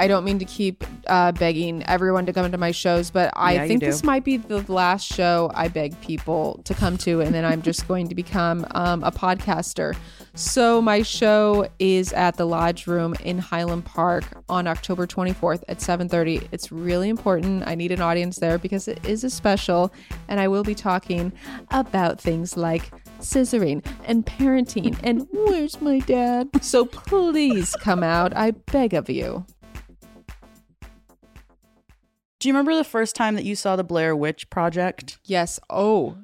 I don't mean to keep uh, begging everyone to come to my shows, but I Yeah, think this might be the last show I beg people to come to, and then I'm just going to become um, a podcaster. So my show is at the Lodge Room in Highland Park on October 24th at 7:30. It's really important. I need an audience there because it is a special, and I will be talking about things like scissoring and parenting and where's my dad? So please come out. I beg of you. Do you remember the first time that you saw the Blair Witch Project? Yes. Oh.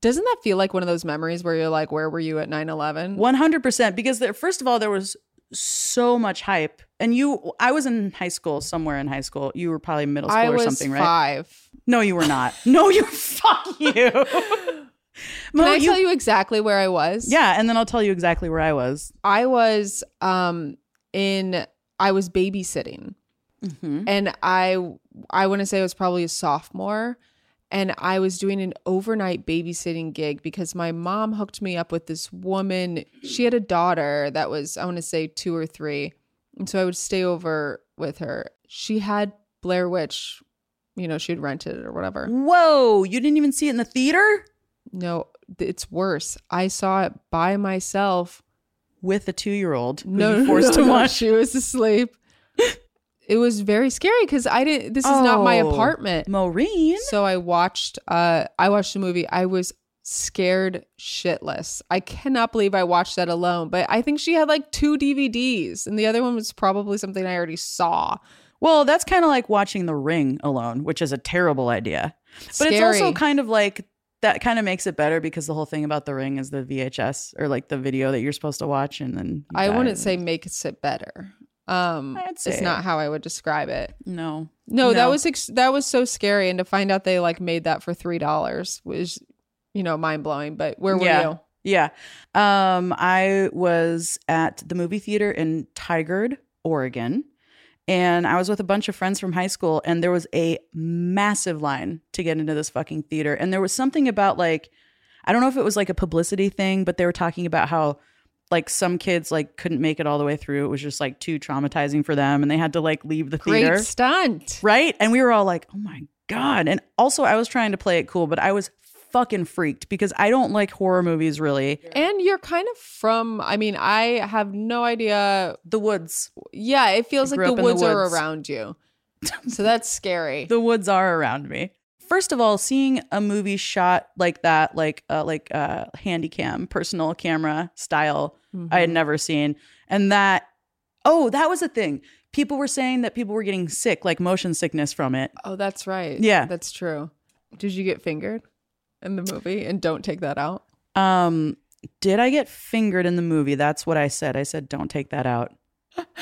Doesn't that feel like one of those memories where you're like, where were you at 9 11? 100% because there, first of all there was so much hype and you I was in high school somewhere in high school you were probably middle school I or something right five. no you were not no you fuck you Can Mo, I tell you exactly where I was? yeah and then I'll tell you exactly where I was I was um in I was babysitting mm-hmm. and I I want to say I was probably a sophomore and I was doing an overnight babysitting gig because my mom hooked me up with this woman. She had a daughter that was I want to say 2 or 3. And so I would stay over with her. She had Blair Witch, you know, she'd rented it or whatever. whoa you didn't even see it in the theater No, it's worse. I saw it by myself. with a two-year-old who No, you no, forced no, to no, watch She was asleep. It was very scary because I didn't. This is not my Oh. apartment. Maureen So I watched. Uh, I watched the movie. I was scared shitless. I cannot believe I watched that alone. But I think she had like two DVDs, and the other one was probably something I already saw. well that's kind of like watching The Ring alone which is a terrible idea but it's also kind of like that kind of makes it better because the whole thing about the ring is the VHS or like the video that you're supposed to watch and then I wouldn't say makes it better. Um, I'd say it's not how I would describe it. no No, that was ex- that was so scary, and to find out they like made that for three dollars was, you know, mind blowing. But where were Yeah. you? yeah um I was at the movie theater in Tigard Oregon and I was with a bunch of friends from high school and there was a massive line to get into this fucking theater and there was something about like I don't know if it was like a publicity thing but they were talking about how like some kids like couldn't make it all the way through it was just like too traumatizing for them and they had to like leave the theater. Great theater stunt. right? And we were all like, "Oh my god!" And also, I was trying to play it cool, but I was fucking freaked because I don't like horror movies really. And you're kind of from. I mean, I have no idea. The woods, Yeah, it feels I like the up in the woods, are around you. so that's scary. the woods are around me. First of all, seeing a movie shot like that, like uh, like uh, handy cam, personal camera style, I had Mhm. never seen, and that oh, that was a thing. People were saying that people were getting sick, like motion sickness from it. Oh, that's right. Yeah. that's true. Did you get fingered in the movie? And don't take that out. Um, did I get fingered in the movie? That's what I said. I said, don't take that out.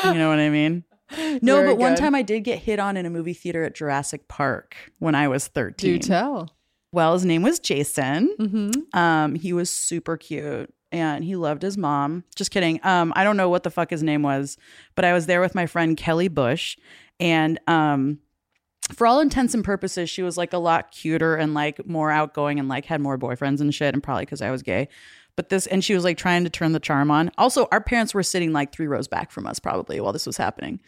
You know what I mean? No, Very but one good. time I did get hit on in a movie theater at Jurassic Park when I was 13. Do tell. Well, his name was Jason. Mm-hmm. Um, he was super cute and he loved his mom. Just kidding. Um, I don't know what the fuck his name was, but I was there with my friend Kelly Bush and um for all intents and purposes, she was like a lot cuter and like more outgoing and like had more boyfriends and shit, and probably because I was gay. But this, and she was like trying to turn the charm on. Also, our parents were sitting like three rows back from us, probably while this was happening.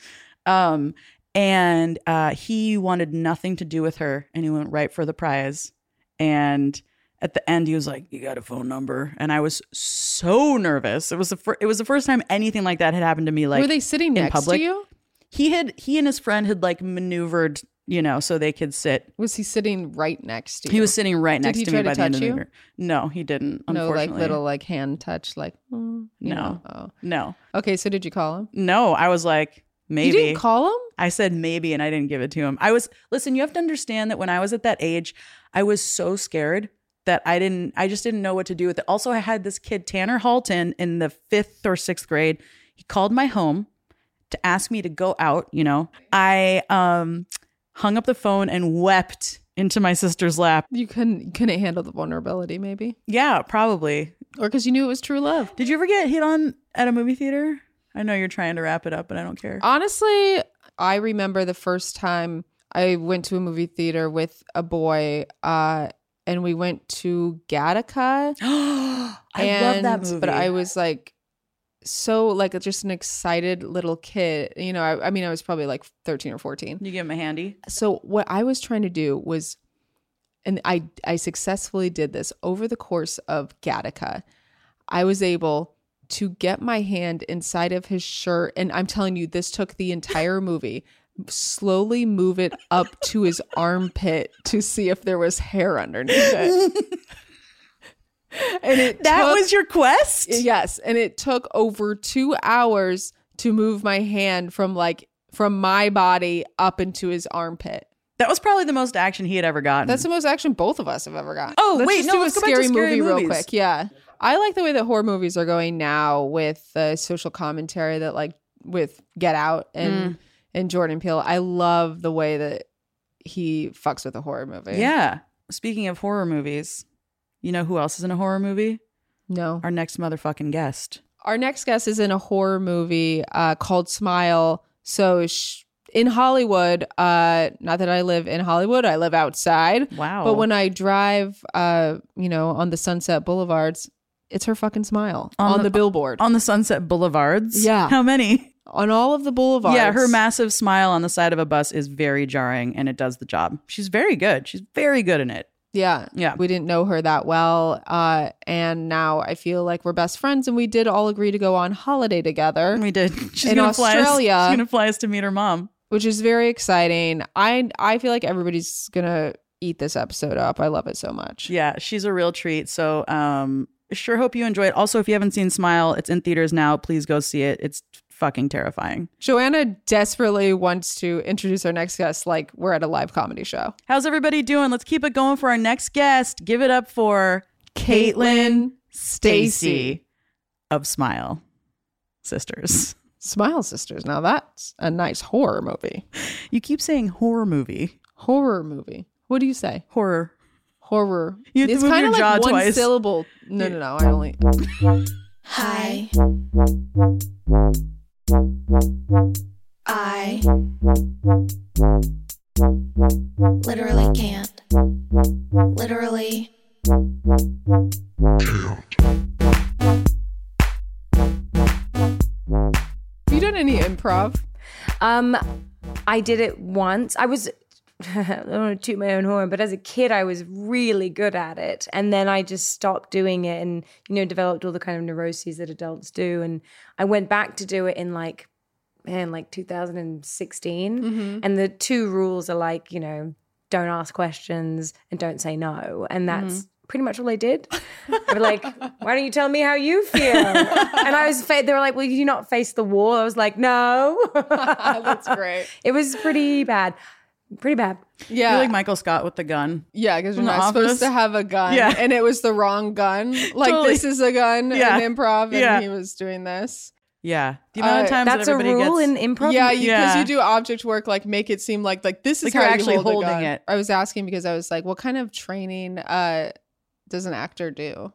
Um, and uh, he wanted nothing to do with her, and he went right for the prize. And at the end, he was like, "You got a phone number?" And I was so nervous. It was the fir- it was the first time anything like that had happened to me. Like Were they sitting in next public? to you? he had he and his friend had like maneuvered, you know, so they could sit. Was he sitting right next to you? He was sitting right next to me to by the end of touch the you? No, he didn't. no like little like hand touch like mm, No. Oh. No, Okay, so did you call him? no. I was like, maybe. You didn't call him? I said maybe, and I didn't give it to him. I was listen. You have to understand that when I was at that age, I was so scared that I didn't. I just didn't know what to do with it. Also, I had this kid Tanner Halton in the fifth or sixth grade. He called my home to ask me to go out. You know, I um hung up the phone and wept into my sister's lap. You couldn't you couldn't handle the vulnerability, maybe, Yeah, probably. or because you knew it was true love. Did you ever get hit on at a movie theater? I know you're trying to wrap it up, but I don't care. Honestly, I remember the first time I went to a movie theater with a boy, uh, and we went to Gattaca. I love that movie. But I was like so like just an excited little kid. You know, I, I mean, I was probably like 13 or 14. You give him a handy. So what I was trying to do was, and I I successfully did this over the course of Gattaca. I was able to get my hand inside of his shirt, and I'm telling you, this took the entire movie. Slowly move it up to his armpit to see if there was hair underneath it. and it That took- was your quest? Yes, and it took over 2 hours to move my hand from like from my body up into his armpit. That was probably the most action he had ever gotten. That's the most action both of us have ever gotten. Oh, Let's wait, no, do let's a go back to scary, scary movie real quick. Yeah, I like the way that horror movies are going now with the social commentary that like with Get Out Mm. and and Jordan Peele. I love the way that he fucks with a horror movie. yeah. Speaking of horror movies, you know who else is in a horror movie? No. Our next motherfucking guest. Our next guest is in a horror movie uh, called Smile. So sh- in Hollywood, uh, not that I live in Hollywood, I live outside. Wow. But when I drive, uh, you know, on the Sunset Boulevards, it's her fucking smile On on, the- the, billboard on the Sunset Boulevards. Yeah. How many? on all of the boulevards. Yeah, her massive smile on the side of a bus is very jarring and it does the job. She's very good. She's very good in it. Yeah, Yeah. We didn't know her that well, uh, and now I feel like we're best friends, and we did all agree to go on holiday together, We did. She's In gonna fly us. Australia- She's gonna fly us to meet her mom. which is very exciting. I I feel like everybody's gonna eat this episode up. I love it so much. Yeah, she's a real treat. So um sure hope you enjoy it. Also, if you haven't seen Smile, it's in theaters now. Please go see it. It's fucking terrifying. Joanna desperately wants to introduce our next guest like we're at a live comedy show. How's everybody doing? Let's keep it going for our next guest. Give it up for Caitlin Stasey of Smile Sisters. Smile Sisters. Now that's a nice horror movie. You keep saying horror movie. Horror movie. What do you say? Horror. Horror. You have to it's kind of jaw like one twice. syllable. No, no, no. I only. Hi. I literally can't. Literally. Have you done any improv? Um, I did it once. I was. I don't want to toot my own horn, but as a kid, I was really good at it, and then I just stopped doing it, and you know, developed all the kind of neuroses that adults do. And I went back to do it in like, man, like 2016. Mm-hmm. And the two rules are like, you know, don't ask questions and don't say no, and that's. Mm-hmm. Pretty much all I did. They were like, "Why don't you tell me how you feel?" And I was, fa- they were like, "Well, you not face the wall." I was like, "No." That's great. It was pretty bad. Pretty bad. Yeah. You're like Michael Scott with the gun. yeah, because you're in the not office. supposed to have a gun. Yeah. And it was the wrong gun. Like, Totally. this is a gun Yeah. in improv, and Yeah. he was doing this. Yeah. The amount Uh, of times That's that a everybody rule gets in improv. Yeah, because you, 'cause Yeah. you do object work, like make it seem like like this is Like how you're you actually hold a holding gun. it. I was asking because I was like, what kind of training uh does an actor do?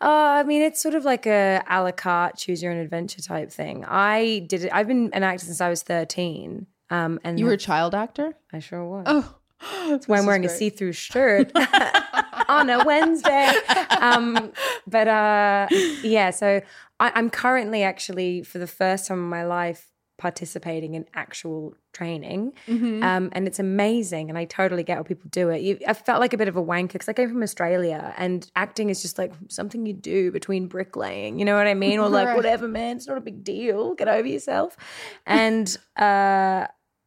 Uh, I mean, it's sort of like a a la carte, choose your own adventure type thing. I did it. I've been an actor since I was 13. Um, and You were a child actor? I sure was. Oh, That's why I'm wearing a see-through shirt on a Wednesday. Um, but uh, yeah, so I, I'm currently actually, for the first time in my life, participating in actual training, Mm-hmm. um, and it's amazing. And I totally get how people do it. You, I felt like a bit of a wanker because I came from Australia, and acting is just like something you do between bricklaying. You know what I mean? Or like Right. whatever, man. It's not a big deal. Get over yourself. And uh,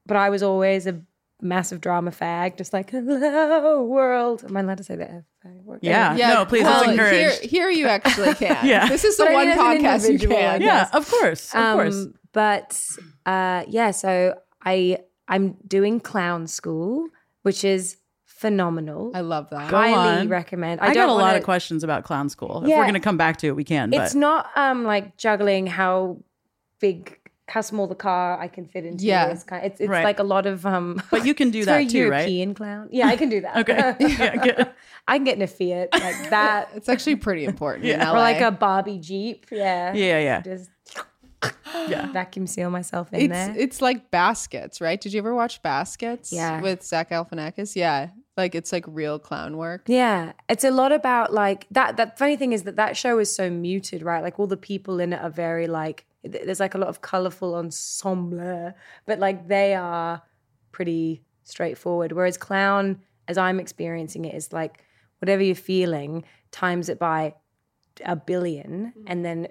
but I was always a massive drama fag, just like hello world. Am I allowed to say that? Yeah. yeah. No, please, well. Here, here you actually can. Yeah. This is the But one mean, as an podcast you individual, can. Yeah, of course. Of course. Um, but uh, yeah, so I I'm doing clown school, which is phenomenal. I love that. Go highly on. recommend. I, I, got don't a lot wanna- of questions about clown school. If we're going to come back to it, we can. It's but not um like juggling how big, how small the car I can fit into. Yeah. it's kind. It's, it's Right. like a lot of um. but you can do that too, right? European clown. Yeah, I can do that. Okay. Yeah, good. I can get in a Fiat like that, It's actually pretty important. Yeah. or like a Barbie Jeep. Yeah. Yeah, yeah. Just Yeah. vacuum seal myself in it's there. it's like baskets, right? Did you ever watch Baskets? Yeah. with Zach Galifianakis. Yeah, Like it's like real clown work. Yeah, it's a lot about like that. That funny thing is that that show is so muted, right? Like all the people in it are very like there's like a lot of colorful ensemble, but like they are pretty straightforward. Whereas clown, as I'm experiencing it, is like whatever you're feeling, times it by a billion, mm. and then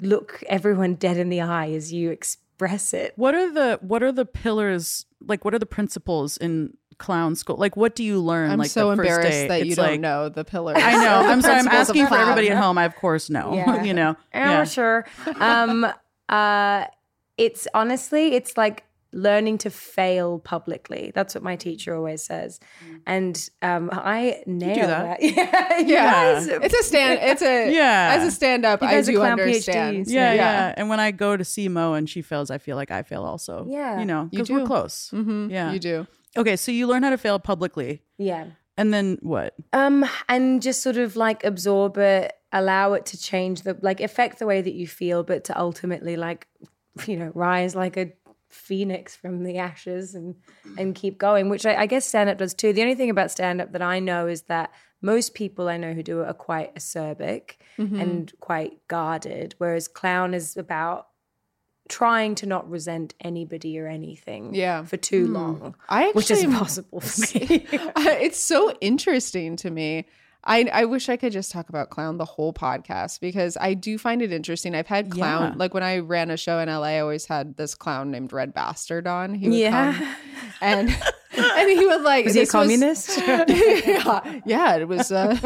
look everyone dead in the eye as you express it. What are the what are the pillars? Like, what are the principles in clown school? Like, what do you learn? I'm like so the first embarrassed day? that you It's don't like- know the pillars. I know. I'm sorry. I'm asking for everybody at home. I of course know. Yeah. you know. Amateur. Um, uh, it's honestly, it's like learning to fail publicly. That's what my teacher always says, and um, I nail that. that. Yeah, Yeah, guys- it's a stand. It's a Yeah. As a stand up, You I do clown understand. PhDs. Yeah, yeah, Yeah. And when I go to see Mo and she fails, I feel like I fail also. Yeah. You know, You because we're do. close. Mhm, Yeah. you do. Okay, so you learn how to fail publicly. yeah. And then what? Um, and just sort of like absorb it, allow it to change the like affect the way that you feel, but to ultimately like, you know, rise like a phoenix from the ashes and and keep going. Which I, I guess stand up does too. The only thing about stand up that I know is that most people I know who do it are quite acerbic mm-hmm. and quite guarded, whereas clown is about trying to not resent anybody or anything Yeah. for too hmm. long. I which is impossible for me. it's so interesting to me. I, I wish I could just talk about clown the whole podcast because I do find it interesting. I've had clown Yeah. like when I ran a show in LA, I always had this clown named Red Bastard on. He would Yeah. come and and he would like Is he a this communist? yeah, yeah, it was. Uh,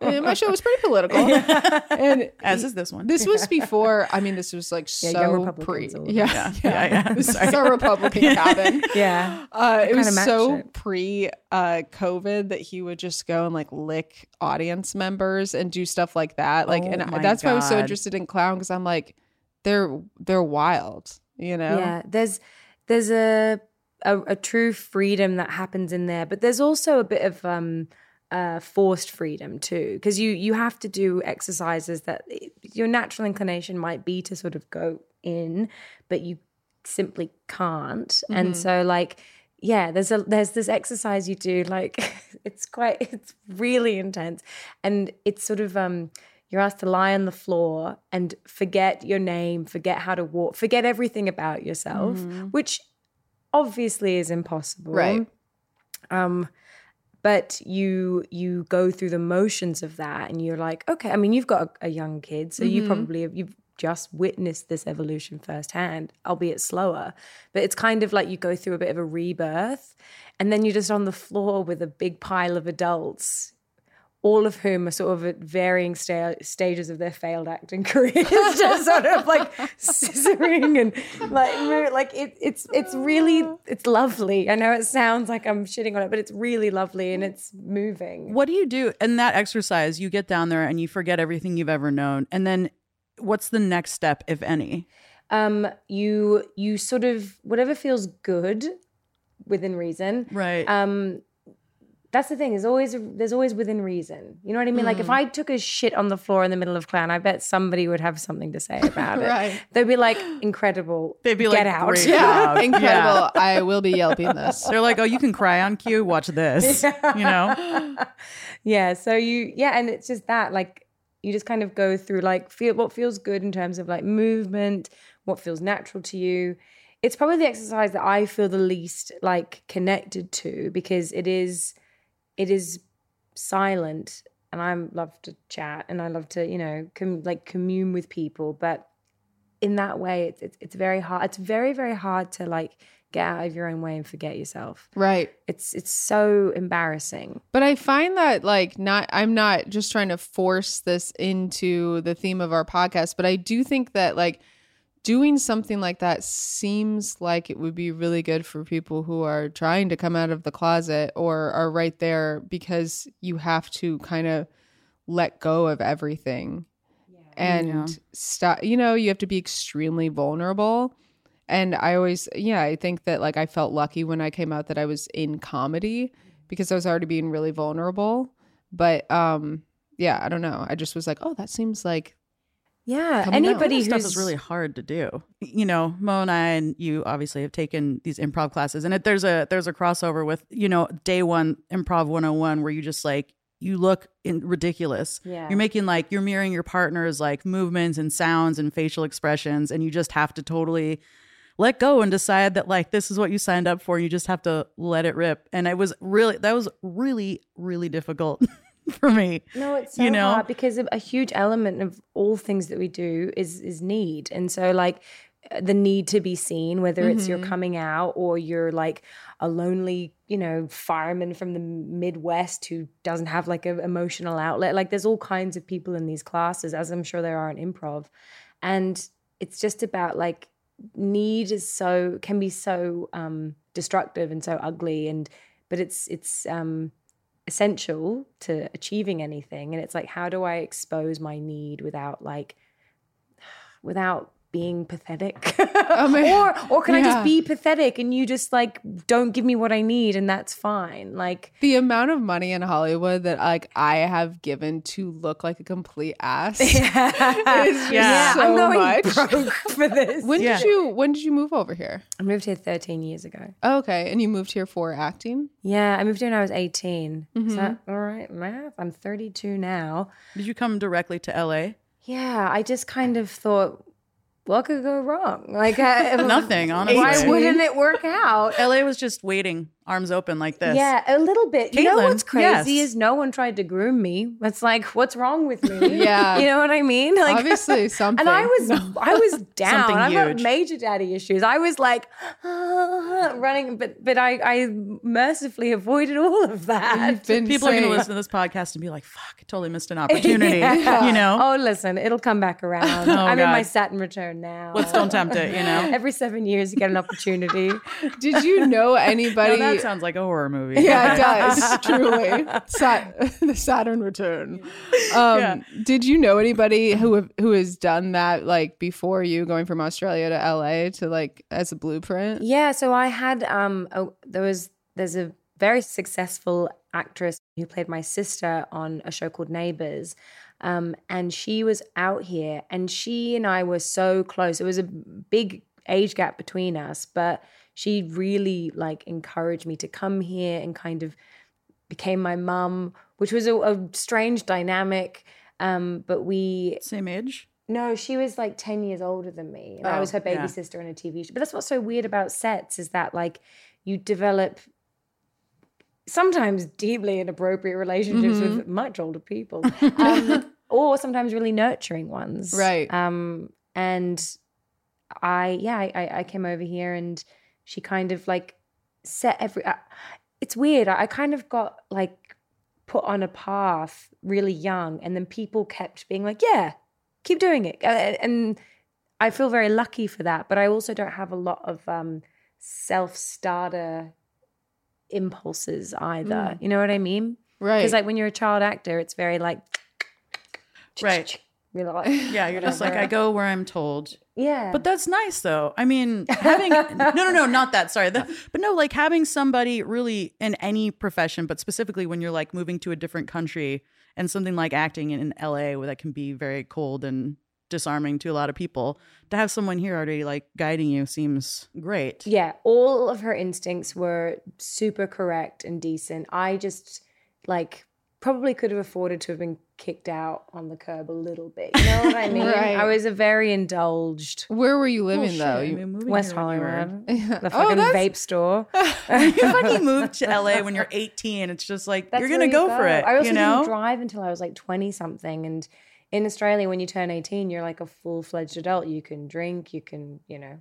my show was pretty political, and As is this one. this was before. I mean, this was like Yeah, so pre. Republicans. Yeah, yeah, yeah, yeah. This is Sorry. so Republican cabin. yeah. Uh, it was kinda so it. pre uh, COVID that he would just go and like lick audience members and do stuff like that. Like, Oh and my that's why I was so interested in clown because I'm like, they're they're wild, you know. Yeah, there's there's a, a a true freedom that happens in there, but there's also a bit of um uh forced freedom too because you you have to do exercises that your natural inclination might be to sort of go in but you simply can't. And so like yeah there's a there's this exercise you do like it's quite it's really intense. And it's sort of um you're asked to lie on the floor and forget your name forget how to walk forget everything about yourself which obviously is impossible. Right. um but you you go through the motions of that and you're like okay i mean you've got a, a young kid so you probably have, you've just witnessed this evolution firsthand albeit slower. But it's kind of like you go through a bit of a rebirth and then you're just on the floor with a big pile of adults all of whom are sort of at varying sta- stages of their failed acting careers, just sort of like scissoring and like like it, it's it's really it's lovely. I know it sounds like I'm shitting on it, but it's really lovely and it's moving. What do you do in that exercise? You get down there and you forget everything you've ever known. And then what's the next step, if any? Um, you you sort of whatever feels good within reason. Right. um that's the thing there's always there's always within reason you know what i mean like if mm. i took a shit on the floor in the middle of clown i bet somebody would have something to say about it Right. they'd be like incredible They'd be get like, get out "Great Yeah, job." incredible. I will be yelping this. They're like, oh, you can cry on cue. Watch this. You know? yeah so you yeah and it's just that like you just kind of go through like feel what feels good in terms of like movement what feels natural to you it's probably the exercise that i feel the least like connected to because it is it is silent and i love to chat and i love to you know com- like commune with people but in that way it's, it's it's very hard it's very very hard to like get out of your own way and forget yourself Right. it's it's so embarrassing But I find that like not I'm not just trying to force this into the theme of our podcast, but I do think that like doing something like that seems like it would be really good for people who are trying to come out of the closet or are right there because you have to kind of let go of everything and Yeah. stop you know you have to be extremely vulnerable. And i always yeah i think that like i felt lucky when i came out that i was in comedy because i was already being really vulnerable. But um yeah i don't know. I just was like oh that seems like Yeah, Coming anybody stuff is really hard to do. You know, Mo and I and you obviously have taken these improv classes, and it, there's a there's a crossover with you know day one improv 101 where you just like you look in ridiculous. Yeah. You're making like you're mirroring your partner's like movements and sounds and facial expressions, and you just have to totally let go and decide that like this is what you signed up for. And you just have to let it rip. And it was really that was really really difficult for me. No, it's so you know? hard because a huge element of all things that we do is is need, and so like the need to be seen, whether it's you're coming out or you're like a lonely, you know, fireman from the Midwest who doesn't have like an emotional outlet. Like there's all kinds of people in these classes, as I'm sure there are in improv, and it's just about like need is so can be so um destructive and so ugly and but it's it's um essential to achieving anything. And it's like how do i expose my need without like without being pathetic or or can i just be pathetic and you just like don't give me what i need and that's fine like The amount of money in Hollywood that like I have given to look like a complete ass. is just Yeah. so i'm going much. broke for this When Yeah. did you when did you move over here? i moved here 13 years ago Oh, okay, and you moved here for acting. yeah i moved here when i was 18 is mm-hmm. that all right math i'm 32 now Did you come directly to LA? Yeah, I just kind of thought, what could go wrong? Like I, Nothing, honestly. Why wouldn't it work out? LA was just waiting, arms open like this. Yeah, a little bit. you know what's crazy yes. is no one tried to groom me. It's like, what's wrong with me? Yeah. you know what I mean? Like, Obviously, something. And I was, I was down. Something I've got major daddy issues. I was like ah, running, but but I, I mercifully avoided all of that. You've been People are going to listen to this podcast and be like, fuck, I totally missed an opportunity. You know? Oh, listen, it'll come back around. Oh, I'm in God. my Saturn return now. Let's don't tempt it, you know? Every seven years, you get an opportunity. Did you know No, anybody? That sounds like a horror movie. yeah, it does truly. Sat- the Saturn return. Um, Yeah. Did you know anybody who have, who has done that like before you going from Australia to LA to like as a blueprint? Yeah, so I had um a, there was there's a very successful actress who played my sister on a show called Neighbours. Um, and she was out here and she and I were so close. It was a big age gap between us, but she really like encouraged me to come here and kind of became my mum, which was a, a strange dynamic. Um, but we Same age? no, she was like 10 years older than me. And I Oh, was her baby yeah. sister in a TV show. But that's what's so weird about sets is that like you develop sometimes deeply inappropriate relationships Mm-hmm. with much older people. Um, or sometimes really nurturing ones. Right. Um, and I, yeah, I, I- I came over here and she kind of like set every, uh, it's weird. I, I kind of got like put on a path really young and then people kept being like, yeah, keep doing it. And I feel very lucky for that. But I also don't have a lot of um, self starter impulses either. You know what I mean? Right. Because like when you're a child actor, it's very like, Right. You're like, Yeah, you're just like, I go where I'm told. Yeah. But that's nice though. I mean, having no, no, no, not that. Sorry, The- but no, like having somebody really in any profession, but specifically when you're like moving to a different country and something like acting in, in LA, where that can be very cold and disarming to a lot of people. To have someone here already like guiding you seems great. yeah, all of her instincts were super correct and decent. I just like probably could have afforded to have been kicked out on the curb a little bit. You know what I mean? Right. I was a very indulged Where were you living Bullshit. though? I You, West here when Hollywood, the Oh, fucking that's- vape store. It's funny you moved to LA when you're 18. It's just like That's you're gonna you go, for it. I also you know? didn't drive until I was like twenty something, and in Australia, when you turn eighteen, you're like a full fledged adult. You can drink, you can, you know,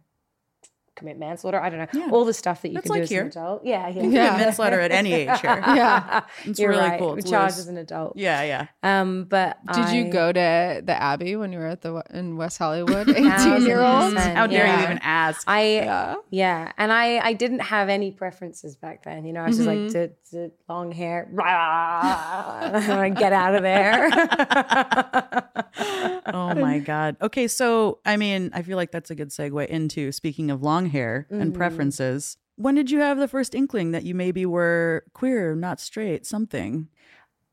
commit manslaughter. I don't know Yeah. all the stuff that you That's can do like as here. an adult. Yeah, yeah, You can Yeah. get manslaughter at any age here. Yeah. It's You're really right. cool. We It's charge loose. as an adult. Yeah, yeah. Um, but did you go to the Abbey when you were at the in West Hollywood? 18 year old. How dare you even ask? I Yeah. yeah, and I I didn't have any preferences back then. You know, I was just like, "D- d- long hair, get out of there. oh my god. Okay, so I mean, I feel like that's a good segue into speaking of long hair and Mm-hmm. preferences. When did you have the first inkling that you maybe were queer, not straight, something?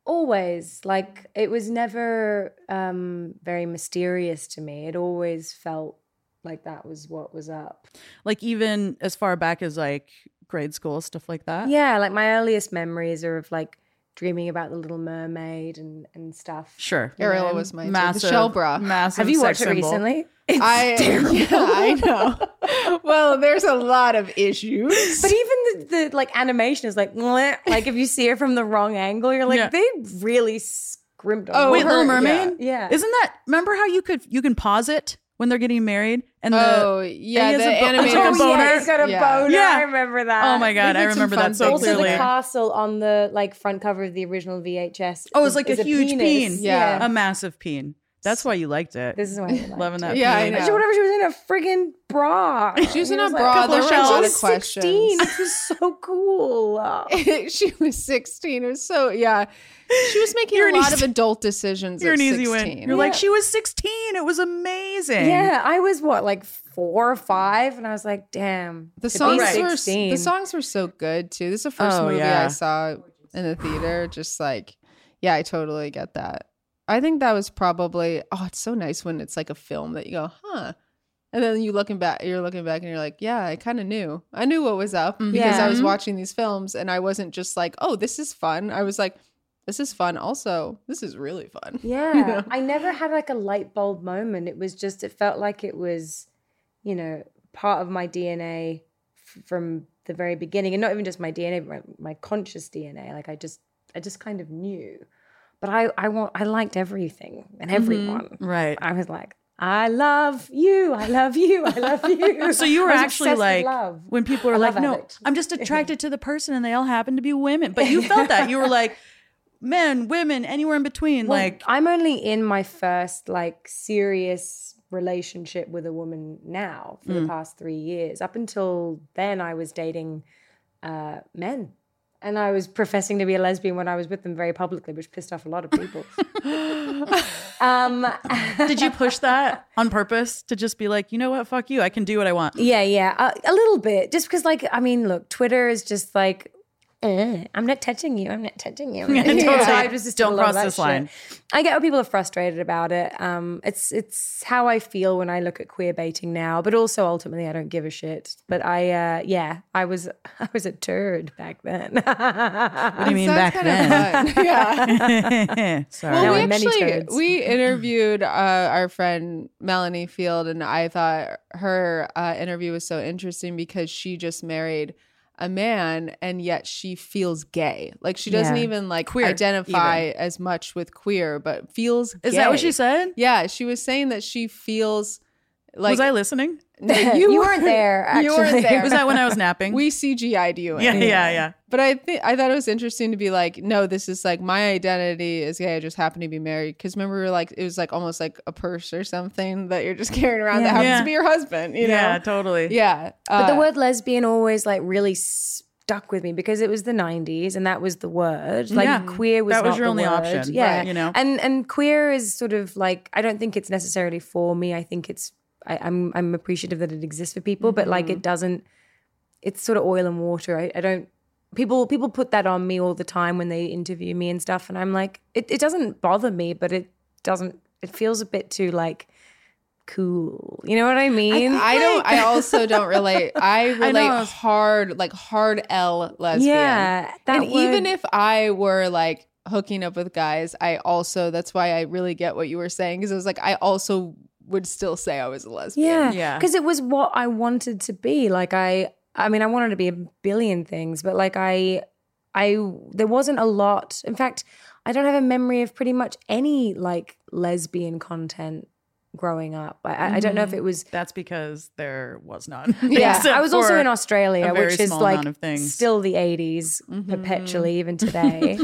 Always. Like it was never um very mysterious to me. It always felt like that was what was up. Like even as far back as like grade school, stuff like that. Yeah, like my earliest memories are of like dreaming about the little mermaid and and stuff. Sure. Ariel was my Massive, shell bra. Massive Have you sex watched it symbol. recently? It's I terrible. yeah, I know. well, there's a lot of issues. But even the, the like animation is like, "Mwah." like if you see it from the wrong angle, you're like, Yeah. they really scrimped on. Oh. Wait, her- Little Mermaid? yeah. Isn't that remember how you could you can pause it when they're getting married and the oh yeah, he has the a bo- animated. like a Oh, boner? yeah, he's got a Yeah. boner. Yeah. I remember that. Oh my god, I remember that so things Also, clearly. the castle on the like front cover of the original VHS. Oh, it's is- like a is huge penis. peen. Yeah. a massive peen. That's why you liked it. This is why I liked Loving that. Yeah, I know. She, whatever, she was in a friggin' bra. She was in a like- bra. couple There were a lot of questions. 16. This was so cool. she was 16. It was so yeah. She was making You're a lot easy- of adult decisions. You're at an easy 16. win. You're like she was 16. It was amazing. yeah, I was what, like four or five? And I was like, damn. The to be songs were 16. the songs were so good too. This is the first Oh, movie yeah. I saw in the theater. Just like, yeah, I totally get that. I think that was probably oh, it's so nice when it's like a film that you go, huh. And then you looking back, you're looking back and you're like, yeah, I kind of knew. I knew what was up because I was watching these films and I wasn't just like, oh, this is fun. I was like, this is fun. Also, this is really fun. Yeah. I never had like a light bulb moment. It was just, it felt like it was, you know, part of my DNA f- from the very beginning. And not even just my DNA, but my, my conscious DNA. Like I just, I just kind of knew. But I, I want, I liked everything and everyone. Right. I was like, I love you. I love you. I love you. So you were actually like when people are A like, "No, addict." I'm just attracted to the person, and they all happen to be women." But you felt that you were like, men, women, anywhere in between. Well, like, I'm only in my first like serious relationship with a woman now for Mm. the past three years. Up until then, I was dating uh, men. And I was professing to be a lesbian when I was with them very publicly, which pissed off a lot of people. um, did you push that on purpose to just be like, you know what, fuck you, I can do what I want? yeah, yeah, uh, a little bit. Just because, like, I mean, look, Twitter is just like, eh, I'm not touching you. I'm not touching you. Yeah, totally. So I was just Don't did a lot of cross that this shit. line. I get how people are frustrated about it. Um, it's it's how I feel when I look at queer baiting now, but also ultimately I don't give a shit. But I, uh, yeah, I was I was a turd back then. What do you mean Sounds back then? Yeah. Sorry. Well, Now we many actually turds. we interviewed uh, our friend Melanie Field, and I thought her uh, interview was so interesting because she just married a man, and yet she feels gay. Like she doesn't Yeah. even like Queer, identify as much with queer, but feels. Is that what she said? Yeah, she was saying that she feels like was I listening? No, You weren't there, You weren't there. Was that when I was napping? we CGI'd you. in. yeah, yeah, yeah. But I think I thought it was interesting to be like, no, this is like my identity is gay. I just happen to be married. Because remember, we were like, it was like almost like a purse or something that you're just carrying around that happens Yeah. to be your husband. You know? Yeah, totally. Yeah. But the Uh, word lesbian always like really stuck with me because it was the 90s and that was the word. Like Yeah. queer was That was not your the only word. option, Yeah. right, you know? And and queer is sort of like I don't think it's necessarily for me. I think it's I, I'm I'm appreciative that it exists for people, but like Mm-hmm. it doesn't it's sort of oil and water. I, I don't people people put that on me all the time when they interview me and stuff and I'm like it, it doesn't bother me, but it doesn't it feels a bit too like cool. You know what I mean? I don't. I also don't relate. I relate know. hard, like hard L lesbian. Yeah, and even if I were like hooking up with guys, I also. That's why I really get what you were saying because it was like I also would still say I was a lesbian. Yeah. Yeah. Because it was what I wanted to be. Like I I mean, I wanted to be a billion things, but like I I there wasn't a lot. In fact, I don't have a memory of pretty much any like lesbian content growing up. I, I- I don't know if it was That's because there was none. yeah, I was also in Australia, a very which is small like amount of things. still the 80s perpetually, even today.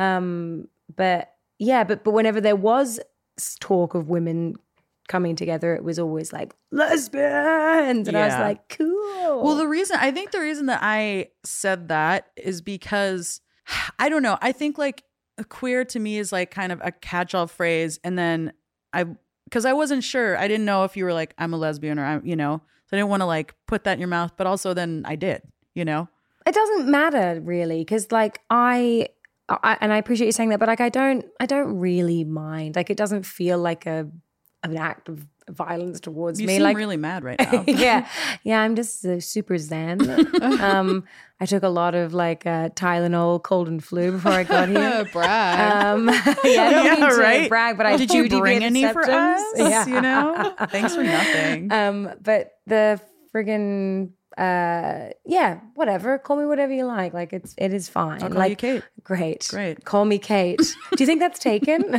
um, but yeah, but but whenever there was talk of women coming together, it was always like lesbians, and I was like, cool. Well, the reason I think the reason that I said that is because I don't know. I think like queer to me is like kind of a catch-all phrase, and then I because I wasn't sure. I didn't know if you were like I'm a lesbian or I'm you know. So I didn't want to like put that in your mouth, but also then I did. You know. it doesn't matter really because like I I, and I appreciate you saying that, but like I don't, I don't really mind. Like it doesn't feel like a an act of violence towards You me. seem like really mad right now. yeah, yeah, I'm just uh, super zen. um, I took a lot of like uh, Tylenol, cold and flu before I got here. Brag. Um, yeah, I don't Yeah, mean to right? brag, but I Did you bring any for us? Yeah. You know, thanks for nothing. Um, but the friggin' uh, yeah, whatever. Call me whatever you like. Like it's it is fine. I'll call like you Kate. Great, Great. Call me Kate. Do you think that's taken?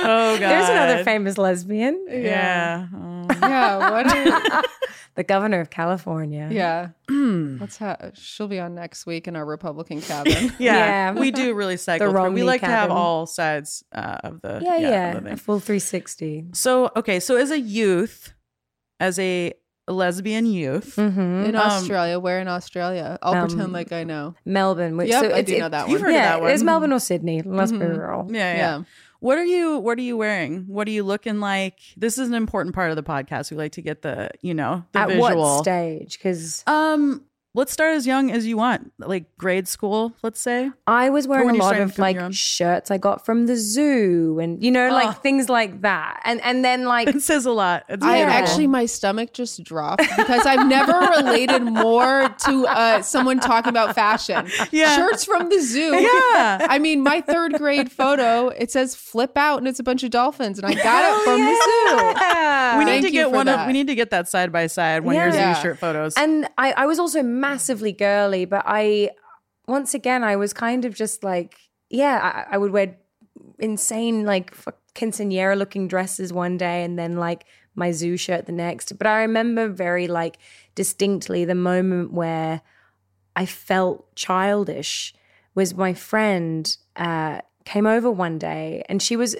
Oh god, There's another famous lesbian, Yeah. Oh. yeah. What? Are, the governor of California. yeah. Let's have. She'll be on next week in our Republican cabin. Yeah, Yeah. we do really cycle. through. We Romney like to have all sides uh, of the yeah, yeah. of the A full 360. So okay, so as a youth, as a lesbian youth, Mm-hmm. in Um, Australia. Where in Australia? I'll Um, pretend like I know. Melbourne. Which, Yep, so I it's, do it- know that You've one. heard of yeah, that one. it's Melbourne or Sydney. Let's be Mhm. real. yeah, yeah. Yeah. What are you What are you wearing? What are you looking like? This is an important part of the podcast. We like to get the you know the At visual. what stage? Because Um, let's start as young as you want, like grade school. Let's say. I was wearing a lot of like shirts I got from the zoo, and you know, Oh. like things like that. And and then like It says a lot. It's I Yeah. beautiful. actually, my stomach just dropped because I've never related more to uh, someone talking about fashion. Yeah. Shirts from the zoo. Yeah. I mean, my third grade photo, it says flip out and it's a bunch of dolphins, and I got it from the zoo. we need Thank to get for one of that. we need to get that side by side one year Yeah. zoo shirt photos. And I, I was also massively girly, but I, once again, I was kind of just like, yeah, I, I would wear insane, like, f- quinceanera looking dresses one day and then like my zoo shirt the next. But I remember very, like, distinctly the moment where I felt childish was my friend uh, came over one day and she was,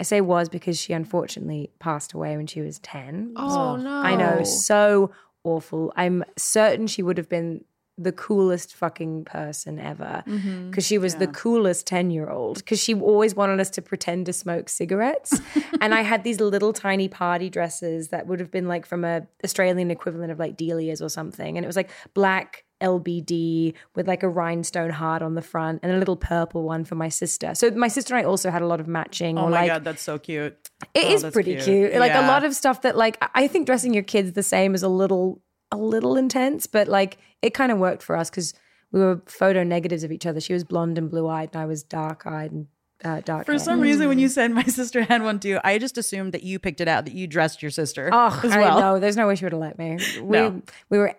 I say was because she unfortunately passed away when she was 10. Oh no! I know, so awful. I'm certain she would have been the coolest fucking person ever. Mm-hmm. because she was the coolest 10 year old because she always wanted us to pretend to smoke cigarettes. And i had these little tiny party dresses that would have been like from a australian equivalent of like delia's or something. And it was like black lbd with like a rhinestone heart on the front and a little purple one for my sister so my sister and i also had a lot of matching oh my like god, that's so cute. it Oh, is pretty cute. cute. Like a lot of stuff that like I- think dressing your kids the same is a little a little intense, but like it kind of worked for us because we were photo negatives of each other. She was blonde and blue eyed, and I was dark eyed and uh, dark. For hair. some reason, when you said my sister had one too, I just assumed that you picked it out, that you dressed your sister oh, I well. know. There's no way she would have let me. We No. we were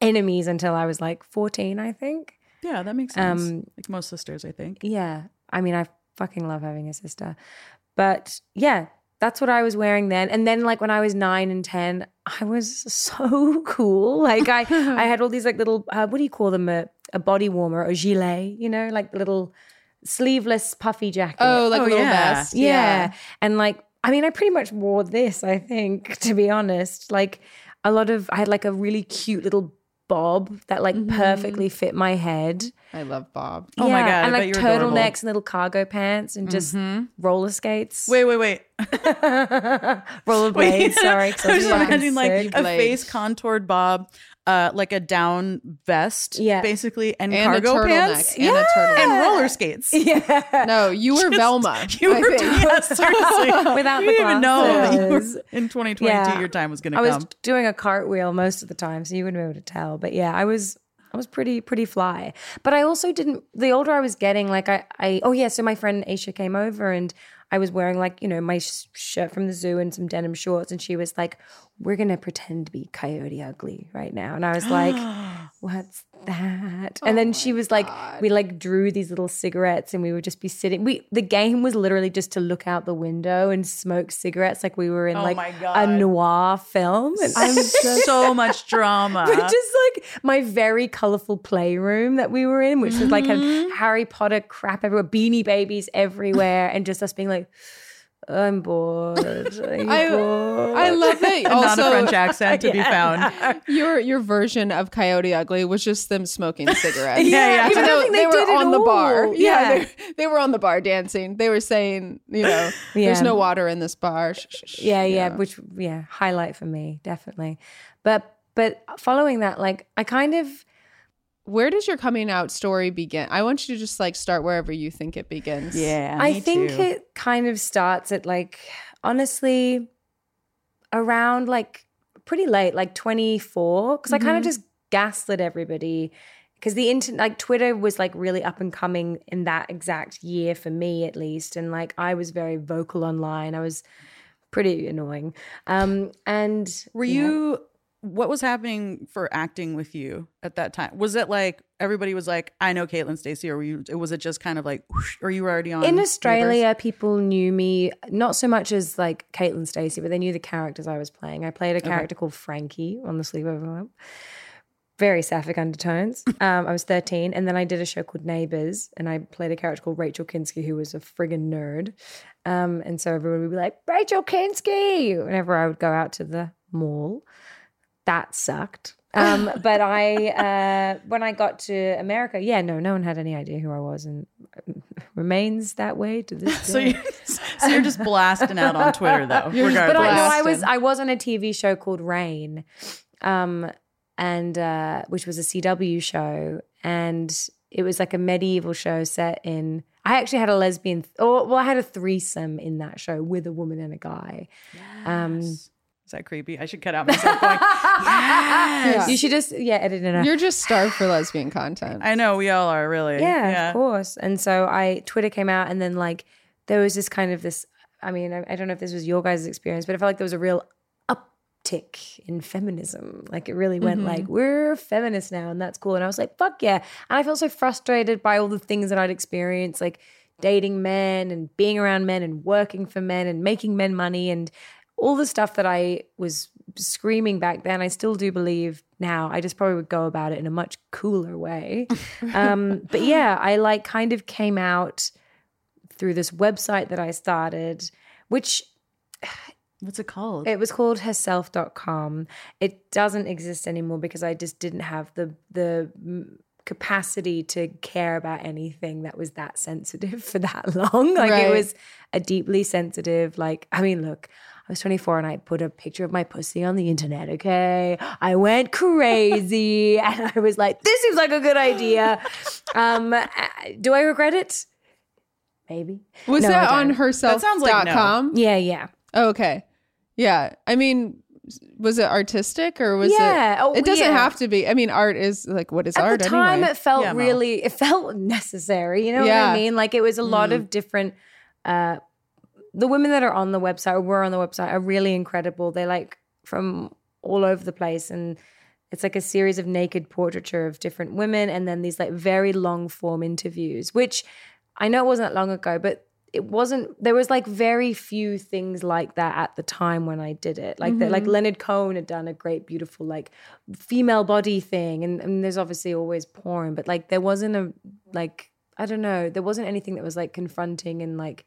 enemies until I was like 14, I think. Yeah, that makes sense. Um, like most sisters, I think. Yeah. I mean, I fucking love having a sister. But yeah, that's what I was wearing then. And then like when I was nine and 10, I was so cool. Like I, I had all these like little, uh, what do you call them? A, a body warmer, a gilet, you know, like the little sleeveless puffy jacket. Oh, like Oh, a little yeah. vest. yeah. And like, I mean, I pretty much wore this, I think, to be honest. Like a lot of, I had like a really cute little bob that like perfectly fit my head. I love Bob. Oh my God, I And bet like you're adorable. Mm-hmm. turtlenecks and little cargo pants and just roller skates. Wait, wait, wait. Rollerblades, sorry. 'cause I was just imagining like sick. a face contoured bob, uh, like a down vest, Yeah. basically, and, And cargo turtleneck. pants, And a turtleneck. and roller skates. yeah. No, you were Velma. You were, think. yeah, seriously. Without you the didn't even know that you were, glasses. in 2022 Yeah. your time was going to come. I was doing a cartwheel most of the time, so you wouldn't be able to tell. But yeah, I was I was pretty pretty fly. But I also didn't the older I was getting, like I I oh yeah, so my friend Aisha came over and I was wearing like, you know, my sh- shirt from the zoo and some denim shorts and she was like, "We're going to pretend to be coyote ugly right now." And I was like, "What's that?" And then she was like, we like drew these little cigarettes and we would just be sitting. We the game was literally just to look out the window and smoke cigarettes like we were in Oh like a noir film. And I'm just so much drama. but just like my very colorful playroom that we were in, which was like Mm-hmm. Harry Potter crap everywhere, beanie babies everywhere, and just us being like, I'm bored. I, bored? I love it. Also, not a French accent to be found. your your version of Coyote Ugly was just them smoking cigarettes. Yeah, yeah. Even though they, they were on the bar. Yeah, Yeah. they, were on the bar dancing. They were saying, you know, there's no water in this bar. Shh, shh, shh. yeah, yeah, which yeah, highlight for me definitely. But but following that, like I kind of where does your coming out story begin? I want you to just like start wherever you think it begins. Yeah, I me think too. it kind of starts at like honestly around like pretty late, like 24, because I kind of just gaslit everybody. Because the internet, like Twitter was like really up and coming in that exact year for me at least. And like I was very vocal online. I was pretty annoying. Um, and Were you? What was happening for acting with you at that time? Was it like everybody was like, "I know Caitlin Stasey," or were you? Was it just kind of like, whoosh, or you were already on in Neighbours? Australia, people knew me not so much as like Caitlin Stasey, but they knew the characters I was playing. I played a character called Frankie on the Sleepover Club. Very sapphic undertones. Um, I was 13, and then I did a show called Neighbours, and I played a character called Rachel Kinski, who was a friggin' nerd. Um, and so everyone would be like, Rachel Kinski, whenever I would go out to the mall. That sucked. Um, but I, uh, when I got to America, yeah, no, no one had any idea who I was, and remains that way to this day. So, you, so you're just blasting out on Twitter though. You're regardless. but I know I was. I was on a TV show called Reign, um, and uh, which was a CW show, and it was like a medieval show set in. I actually had a lesbian, or well, I had a threesome in that show with a woman and a guy. Um, Is that creepy? I should cut out myself going. yes. You should just yeah edit it out. You're just starved for lesbian content. I know we all are really. yeah, of course. And so I Twitter came out, and then like there was this kind of this. I mean, I, I don't know if this was your guys' experience, but I felt like there was a real uptick in feminism. Like it really went mm-hmm. like we're feminists now, and that's cool. And I was like, fuck yeah. And I felt so frustrated by all the things that I'd experienced, like dating men and being around men and working for men and making men money and all the stuff that I was screaming back then, I still do believe now. I just probably would go about it in a much cooler way. um, but yeah, I like kind of came out through this website that I started, which What's it called? it was called herself.com. It doesn't exist anymore because I just didn't have the the capacity to care about anything that was that sensitive for that long. Like Right. it was a deeply sensitive like I mean look, I was 24 and I put a picture of my pussy on the internet, okay? I went crazy and I was like this seems like a good idea. Um uh, do I regret it? Maybe. Was No, that on don't. herself.com? sounds like no. Yeah, yeah. Oh, okay. Yeah. I mean, was it artistic or was Yeah. it? Oh, it doesn't yeah. have to be. I mean, art is like, what is at art the time anyway? it felt Yeah, really it felt necessary you know what i mean like it was a lot of different uh the women that are on the website or were on the website are really incredible. They're like from all over the place and it's like a series of naked portraiture of different women and then these like very long form interviews which i know it wasn't that long ago but it wasn't there was like very few things like that at the time when i did it. Like that like mm-hmm. leonard cohen had done a great beautiful like female body thing and, and there's obviously always porn but like there wasn't a like i don't know there wasn't anything that was like confronting and like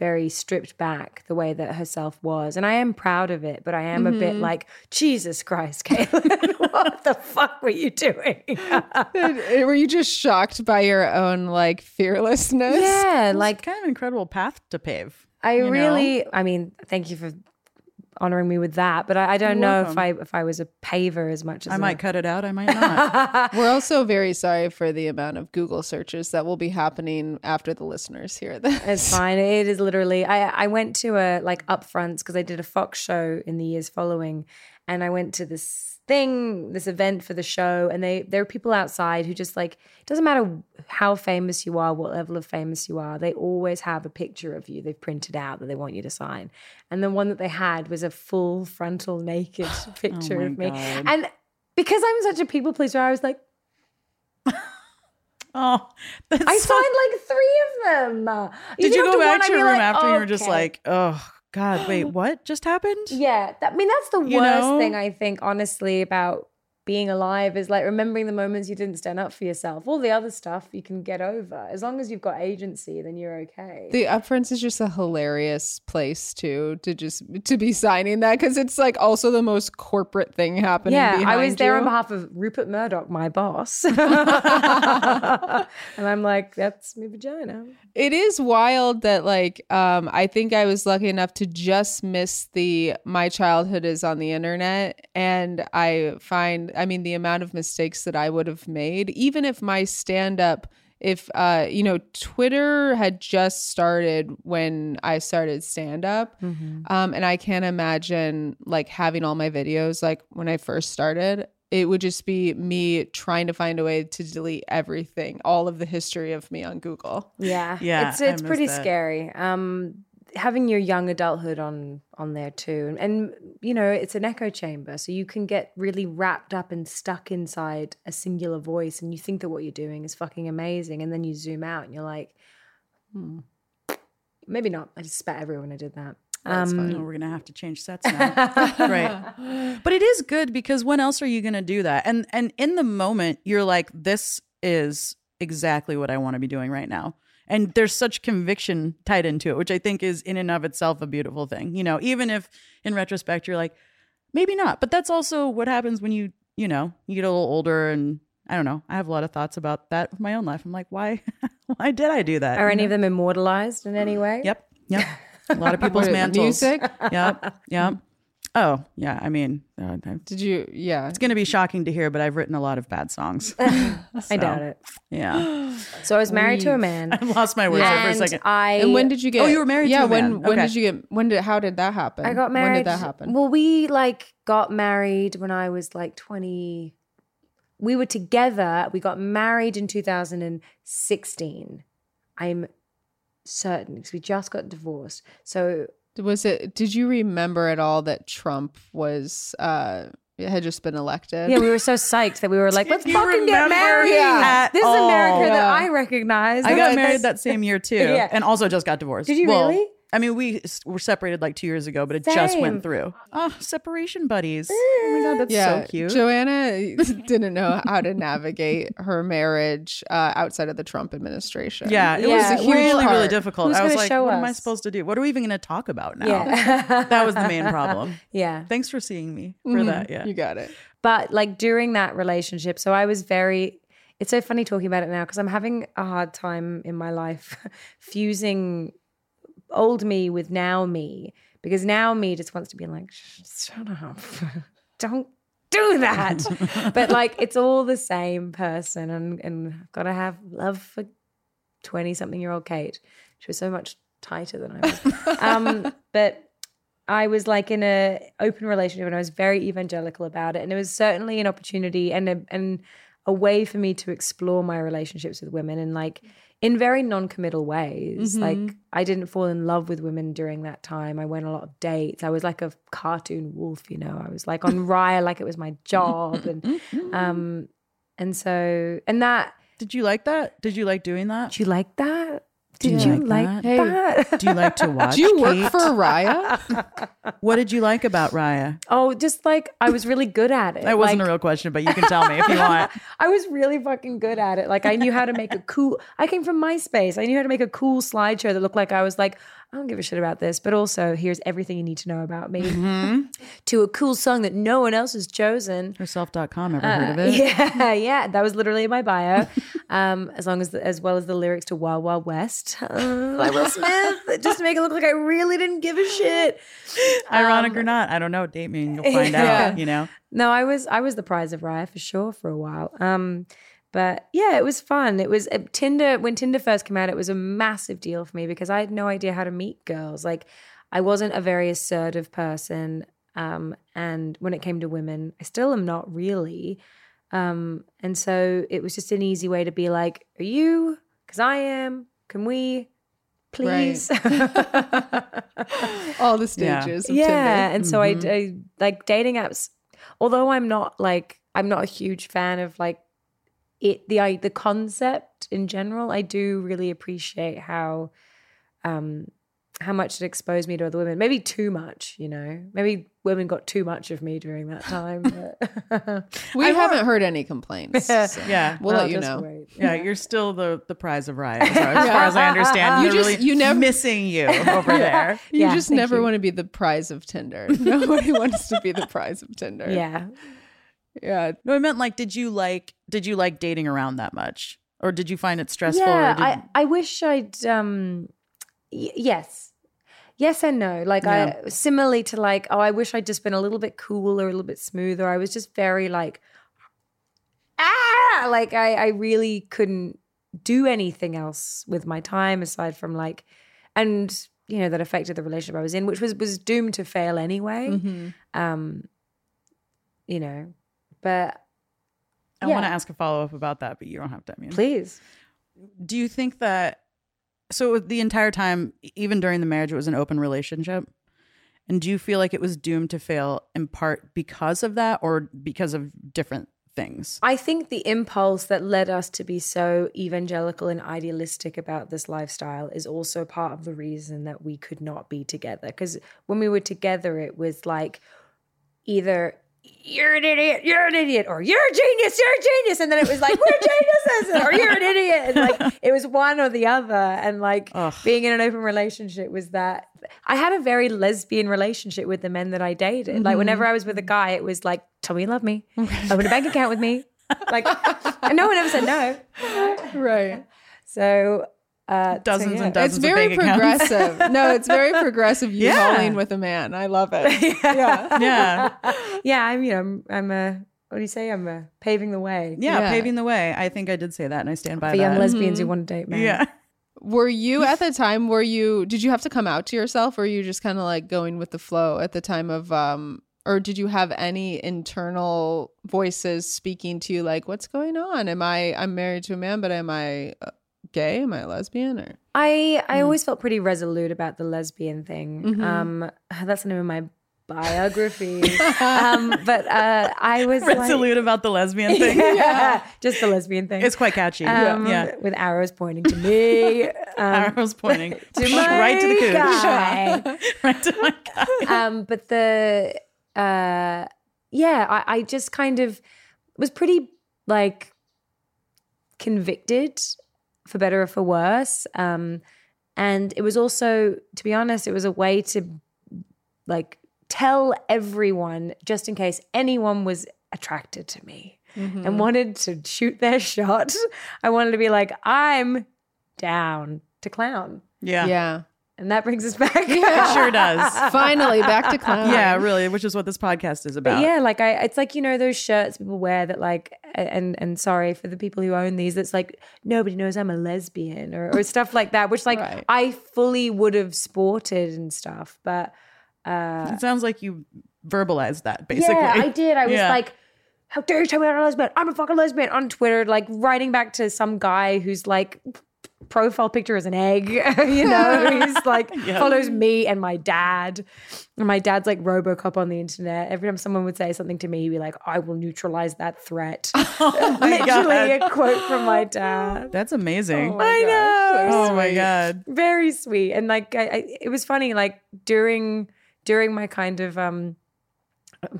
very stripped back the way that herself was and i am proud of it but i am a bit mm-hmm. like jesus christ caitlin what the fuck were you doing Were you just shocked by your own like fearlessness? yeah like kind of incredible path to pave. I you know? really, I mean, thank you for honoring me with that, but I, I don't You're know welcome. if I if I was a paver as much as I might cut it out. I might not. We're also very sorry for the amount of Google searches that will be happening after the listeners hear this. It's fine. It is literally. I I went to a like upfronts because I did a Fox show in the years following, and I went to this thing, this event for the show, and they there are people outside who just like it doesn't matter how famous you are, what level of famous you are, they always have a picture of you they've printed out that they want you to sign, and the one that they had was a full frontal naked oh picture my of me, God. and because I'm such a people pleaser, I was like. oh, I so- signed like three of them. Did you go back to your room like, after you were oh, just like, oh God, wait, what just happened? Yeah, that, I mean that's the worst You know? thing I think, honestly, about being alive is like remembering the moments you didn't stand up for yourself. All the other stuff you can get over as long as you've got agency. Then you're okay. The upfronts is just a hilarious place to to just to be signing that because it's like also the most corporate thing happening. yeah, I was there you. on behalf of Rupert Murdoch, my boss, and I'm like, that's my vagina. It is wild that like um I think I was lucky enough to just miss the my childhood is on the internet and I find and I mean the amount of mistakes that I would have made, even if my stand up if uh you know twitter had just started when i started stand up um and i can't imagine like having all my videos like when i first started it would just be me trying to find a way to delete everything all of the history of me on google Yeah, Yeah, It's it's pretty that. scary. Um, having your young adulthood on on there too, and you know it's an echo chamber, so you can get really wrapped up and stuck inside a singular voice, and you think that what you're doing is fucking amazing, and then you zoom out and you're like, hmm, maybe not. I just spat everywhere when I did that. That's Um, fine. We're gonna have to change sets now, right? But it is good because when else are you gonna do that? And and in the moment, you're like, this is exactly what I want to be doing right now. And there's such conviction tied into it, which I think is in and of itself a beautiful thing. You know, even if in retrospect you're like, maybe not. But that's also what happens when you, you know, you get a little older and I don't know. I have a lot of thoughts about that with my own life. I'm like, why why did I do that? are You any know? of them immortalized in any way? Yep. Yep. A lot of people's mantles. music? Yep. Yep. Oh, yeah. I mean, uh, did you yeah It's going to be shocking to hear, but I've written a lot of bad songs. I doubt it. Yeah. So I was married to a man. I lost my words there for a second. I and when did you get Oh, you were married to yeah a when man. when Okay. did you get when did how did that happen I got married. when did that happen Well, we like got married when I was like 20. We were together. We got married in 2016. I'm certain because we just got divorced. So Was it? Did you remember at all that Trump was uh had just been elected? yeah, we were so psyched that we were like, let's you fucking get remember married. at This is all? America that I recognize. I got married that same year too, Yeah. and also just got divorced. Did you Well, really? I mean, we were separated like two years ago, but it just went through. Oh, separation buddies! Oh my god, that's yeah. so cute. Joanna didn't know how to navigate her marriage uh, outside of the Trump administration. yeah, it Yeah, was we're- really, really difficult. Who's I was like, show what am I supposed to do? What are we even going to talk about now? Yeah. that was the main problem. yeah. Thanks for seeing me for Mhm. that. Yeah. you got it. but like during that relationship so i was very it's so funny talking about it now because i'm having a hard time in my life fusing old me with now me because now me just wants to be like shut up. Don't do that. But like it's all the same person and and i've got to have love for 20 something year old kate. She was so much tighter than i was. Um but I was like in a open relationship and I was very evangelical about it. And it was certainly an opportunity and a, and a way for me to explore my relationships with women and like in very non-committal ways. Mhm. Like I didn't fall in love with women during that time. I went on a lot of dates. I was like a cartoon wolf, you know. I was like on Raya like it was my job and um and so and that Did you like that? Did you like doing that? did you like that? Did you you like like that? that? Do you like to watch? Do you work Kate? for Raya? What did you like about Raya? oh, just like I was really good at it. That wasn't Like, a real question, but you can tell me if you want. I was really fucking good at it. Like I knew how to make a cool. I came from MySpace. I knew how to make a cool slideshow that looked like I was like, I don't give a shit about this, but also here's everything you need to know about me. Mm-hmm. To a cool song that no one else has chosen. Herself.com, ever heard of it? Yeah, yeah, that was literally in my bio. Um, as long as the, as well as the lyrics to Wild Wild West uh, by Will Smith, just to make it look like I really didn't give a shit. Ironic Um, or not, I don't know. Date me and you'll find Yeah. out, you know? No, I was I was the prize of Raya for sure for a while. Um, but yeah, it was fun. It was uh, Tinder when Tinder first came out. It was a massive deal for me because I had no idea how to meet girls. Like, I wasn't a very assertive person, um, and when it came to women, I still am not really. Um, and so it was just an easy way to be like, "Are you? Because I am. Can we?" Please. All the stages of yeah Tinder. and so I, I like dating apps although i'm not like i'm not a huge fan of like it the I, the concept in general i do really appreciate how um how much it exposed me to other women maybe too much you know maybe women got too much of me during that time but We haven't heard any complaints. so Yeah. We'll Oh, let you know. wait. Yeah, you're still the the prize of Raya, as far as, far as I understand. You They're just- really you never- missing you over there. You Yeah, just never you. want to be the prize of Tinder. Nobody wants to be the prize of Tinder. yeah Yeah. No, I meant like, did you like did you like dating around that much, or did you find it stressful? Yeah, I, I wish I'd um y- yes. yes and no. Like I similarly to like, oh, I wish I'd just been a little bit cooler, a little bit smoother. I was just very like, ah, like I, I really couldn't do anything else with my time aside from like, and you know that affected the relationship I was in, which was was doomed to fail anyway. Mm-hmm. Um, you know, but I Yeah. want to ask a follow up about that, but you don't have to. I mean, please, do you think that so the entire time even during the marriage it was an open relationship and do you feel like it was doomed to fail in part because of that or because of different things I think the impulse that led us to be so evangelical and idealistic about this lifestyle is also part of the reason that we could not be together. Because when we were together, it was like either you're an idiot, you're an idiot, or you're a genius, you're a genius. And then it was like, we're geniuses, or you're an idiot. And like it was one or the other. And like being in an open relationship was that I had a very lesbian relationship with the men that I dated. Like mm-hmm. whenever I was with a guy, it was like, tell me you love me, open a bank account with me. Like, and no one ever said no. Right. So, uh, so, dozens yeah. and dozens It's very of bank progressive. no, it's very progressive. You Yeah. hauling with a man. I love it. yeah. yeah yeah, I'm, you know, I'm, I'm a, what do you say? I'm a paving the way yeah Yeah. paving the way i think i did say that and i stand by it. for young that lesbians who want to date men. yeah Were you at the time? Were you? Did you have to come out to yourself, or were you just kind of like going with the flow at the time of? um Or did you have any internal voices speaking to you, like, "What's going on? Am I? I'm married to a man, but am I uh, gay? Am I lesbian?" Or I, I always felt pretty resolute about the lesbian thing. Um, that's the name of my biography. um, but uh, I was like- resolute about the lesbian thing yeah, just the lesbian thing. it's quite catchy um, yeah with arrows pointing to me. Um, arrows pointing to my right to the cooch guy. right to my guy um, but the uh, yeah, I, I just kind of was pretty like convicted, for better or for worse. Um, and it was also, to be honest, it was a way to like tell everyone, just in case anyone was attracted to me and wanted to shoot their shot. I wanted to be like, I'm down to clown. yeah yeah, And that brings us back. it sure does finally back to clown. yeah really which is what this podcast is about But yeah, like I, it's like you know those shirts people wear that like, and and sorry for the people who own these. That's like nobody knows I'm a lesbian or, or stuff like that, which like Right. I fully would have sported and stuff. But uh, It sounds like you verbalized that basically. yeah, I did. I was Yeah. like, how dare you tell me I'm a lesbian? I'm a fucking lesbian on Twitter, like writing back to some guy who's like profile picture is an egg, you know, he's like follows me and my dad. And my dad's like Robocop on the internet. Every time someone would say something to me, he'd be like, I will neutralize that threat. Literally a quote from my dad. That's amazing. I know. oh my god. Very sweet. And like I, I it was funny, like during during my kind of um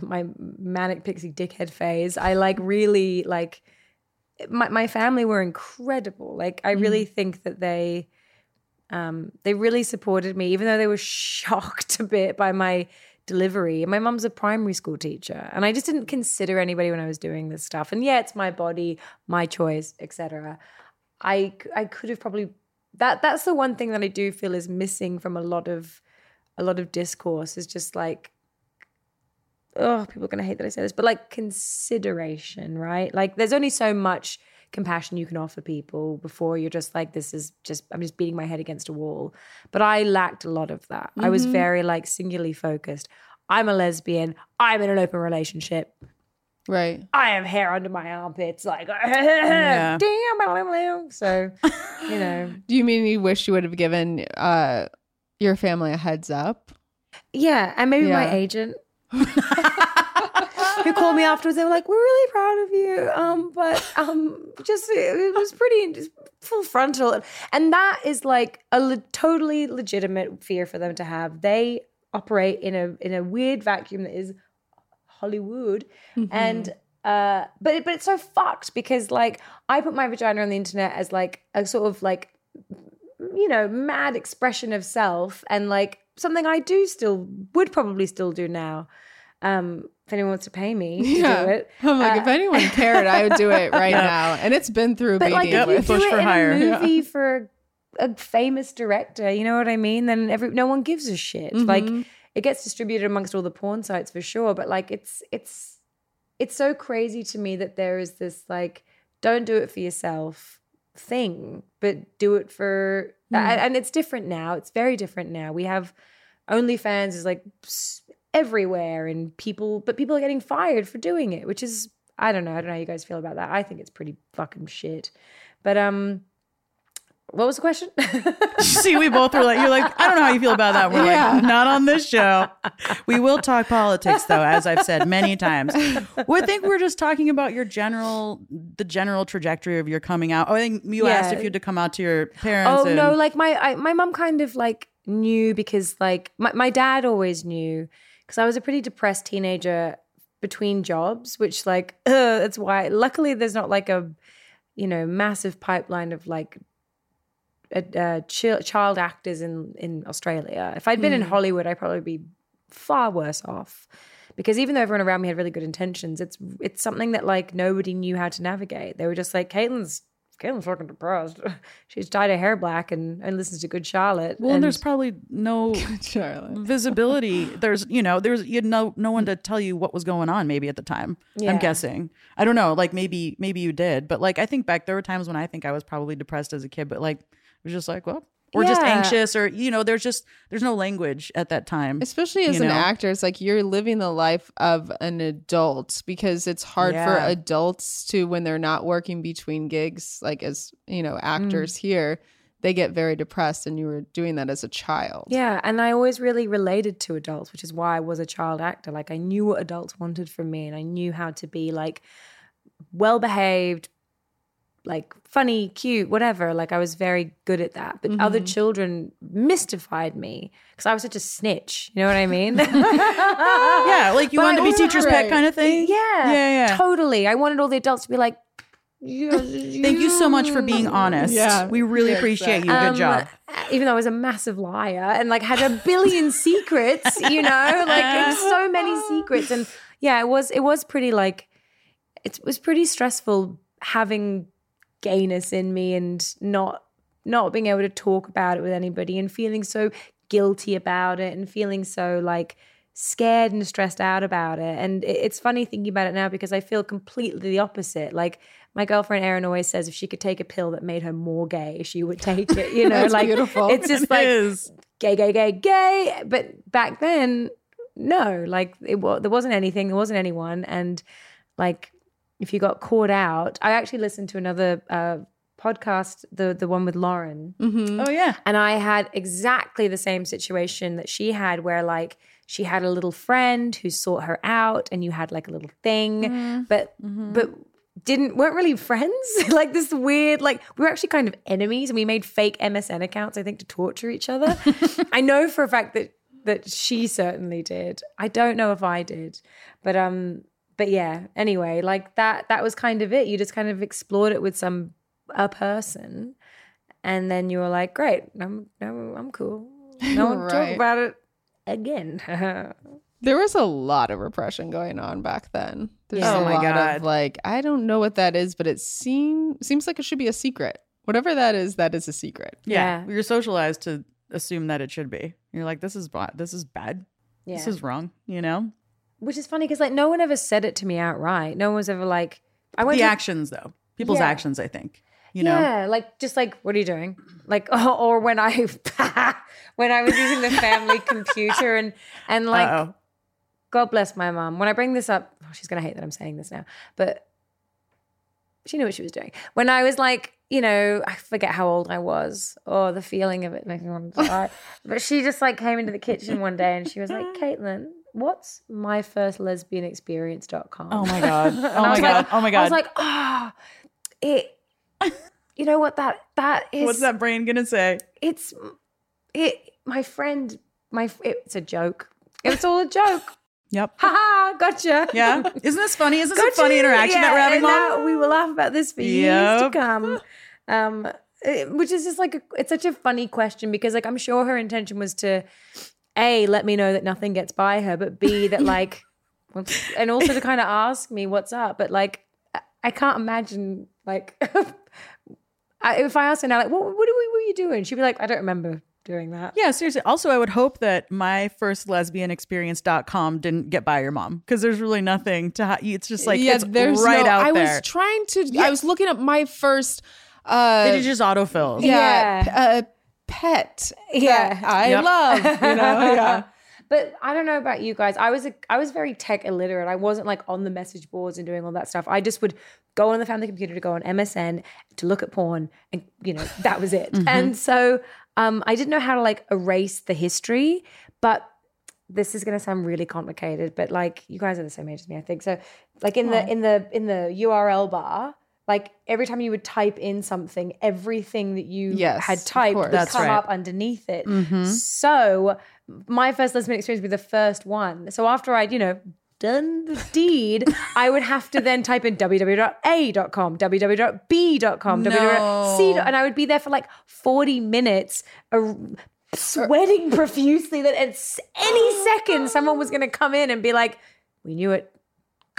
my manic pixie dickhead phase, I like really like my my family were incredible. Like I really think that they um they really supported me, even though they were shocked a bit by my delivery. My mum's a primary school teacher, and I just didn't consider anybody when I was doing this stuff. And yeah, it's my body, my choice, etc. I I could have probably that that's the one thing that I do feel is missing from a lot of a lot of discourse is just like oh people are going to hate that I say this but like consideration right? Like there's only so much compassion you can offer people. Before you're just like this is just I'm just beating my head against a wall. But I lacked a lot of that. I was very like singularly focused. I'm a lesbian. I'm in an open relationship. Right. I have hair under my armpits like Yeah. damn so you know. Do you mean you wish you would have given uh your family a heads up? Yeah, and maybe my agent. who called me afterwards. They were like, "We're really proud of you, um, but um, just it was pretty just full frontal." And that is like a le- totally legitimate fear for them to have. They operate in a in a weird vacuum that is Hollywood, and uh, but but it's so fucked because like I put my vagina on the internet as like a sort of like you know, mad expression of self and like something I do still would probably still do now. Um, if anyone wants to pay me to Yeah. do it. I'm like, if anyone cared, I would do it right now. And it's been through But like media if you with. do push it for in hire. a movie for a famous director, you know what I mean, then every no one gives a shit. Like it gets distributed amongst all the porn sites for sure, but like it's it's it's so crazy to me that there is this like don't do it for yourself thing, but do it for and, and it's different now. It's very different now. We have OnlyFans is like everywhere and people but people are getting fired for doing it, which is I don't know. I don't know how you guys feel about that. I think it's pretty fucking shit. But um what was the question? See, we both were like, you're like, I don't know how you feel about that. We're like, not on this show. We will talk politics, though, as I've said many times. Well, I think we're just talking about your general, the general trajectory of your coming out. Oh, I think you asked if you had to come out to your parents. Oh and- no, like my I, my mom kind of like knew because like my, my dad always knew because I was a pretty depressed teenager between jobs, which like uh, that's why. Luckily, there's not like a you know massive pipeline of like chi- child actors in in Australia. If I'd been in hmm. Hollywood, I'd probably be far worse off. Because even though everyone around me had really good intentions, it's it's something that like nobody knew how to navigate. They were just like, Caitlin's Caitlin's fucking depressed. She's dyed her hair black and, and listens to Good Charlotte. Well, and there's probably no Charlotte. visibility. There's, you know, there's you had no no one to tell you what was going on. Maybe at the time, Yeah. I'm guessing. I don't know. Like maybe maybe you did, but like I think back there were times when I think I was probably depressed as a kid, but like it was just like, well, or just anxious, or you know, there's just there's no language at that time. Especially as You an know? actor, it's like you're living the life of an adult because it's hard for adults to when they're not working between gigs, like as you know, Mm. actors here, they get very depressed and you were doing that as a child. Yeah, and I always really related to adults, which is why I was a child actor. Like I knew what adults wanted from me and I knew how to be like well behaved, like funny, cute, whatever. Like I was very good at that. But other children mystified me because I was such a snitch. You know what I mean? yeah, like you But wanted to be was teacher's pet kind of thing. yeah, yeah, yeah. totally. I wanted all the adults to be like, Thank you so much for being honest. Yeah. we really Yeah, appreciate you. Good Um, job. Even though I was a massive liar and like had a billion secrets, you know, like so many secrets, and yeah, it was it was pretty like it was pretty stressful having gayness in me and not not being able to talk about it with anybody and feeling so guilty about it and feeling so like scared and stressed out about it. And it's funny thinking about it now because I feel completely the opposite. Like my girlfriend Erin always says, if she could take a pill that made her more gay, she would take it. You know, like beautiful. it's just It like is. gay, gay, gay, gay. But back then, no, like it was, there wasn't anything, there wasn't anyone, and like if you got caught out, I actually listened to another uh, podcast, the the one with Lauren, Mm-hmm. Oh yeah. and I had exactly the same situation that she had, where like she had a little friend who sought her out, and you had like a little thing, but but didn't weren't really friends. like this weird, like we were actually kind of enemies, and we made fake MSN accounts, I think, to torture each other. I know for a fact that that she certainly did. I don't know if I did, but um, but yeah. Anyway, like that that was kind of it. You just kind of explored it with some a person and then you were like, "Great, I'm I'm, I'm cool. No one talk about it again." There was a lot of repression going on back then. There's Yeah. a Oh my lot God. of like I don't know what that is, but it seem seems like it should be a secret. Whatever that is, that is a secret. yeah, Yeah. You're socialized to assume that it should be. You're like, this is bad. This is bad. yeah, This is wrong. You know. Which is funny because like no one ever said it to me outright. No one was ever like, "I went The to actions, though. People's Yeah. actions. I think. You know. yeah, like just like what are you doing? Like or, when I when I was using the family computer and and like Uh-oh. God bless my mom. When I bring this up, oh, she's gonna hate that I'm saying this now, but she knew what she was doing. When I was like, you know, I forget how old I was. Oh, the feeling of it makes me want to die. but she just like came into the kitchen one day and she was like, Caitlin, what's my first lesbian experience.com? Oh my god. Oh my was god. like- oh my god. I was like, ah, it. You know what that that is? What's that brain gonna say? It's it. My friend, my it's a joke. It's all a joke. Yep. Ha ha! Gotcha. Yeah. Isn't this funny? Isn't this Got a funny interaction that we're Yeah, having, Mom? now we will laugh about this for years to come. Um, it- which is just like a, it's such a funny question because like I'm sure her intention was to a let me know that nothing gets by her, but b that like, and also to kind of ask me what's up. But like, I- I can't imagine like. I, if I asked her now, like, what, what, what were you doing? She'd be like, I don't remember doing that. Yeah, seriously. Also, I would hope that my first lesbian experience.com didn't get by your mom because there's really nothing to, ha- it's just like, yeah, it's there's right no, out I there. I was trying to. I was looking up my first. Uh, it just autofills. yeah, Yeah. uh, pet. Yeah. I Yep. love. You know, yeah. But I don't know about you guys. I was a, I was very tech illiterate. I wasn't like on the message boards and doing all that stuff. I just would go on the family computer to go on MSN to look at porn, and you know that was it. And so um, I didn't know how to like erase the history. But this is going to sound really complicated. But like you guys are the same age as me, I think. So like in the in the in the URL bar. Like every time you would type in something, everything that you Yes, had typed would. That's come right. up underneath it. Mm-hmm. So my first lesbian experience would be the first one. So after I'd, you know, done the deed, I would have to then type in www.a.com, www.b.com, www.c. And I would be there for like 40 minutes. Sweating profusely that at any second someone was going to come in and be like, "We knew it.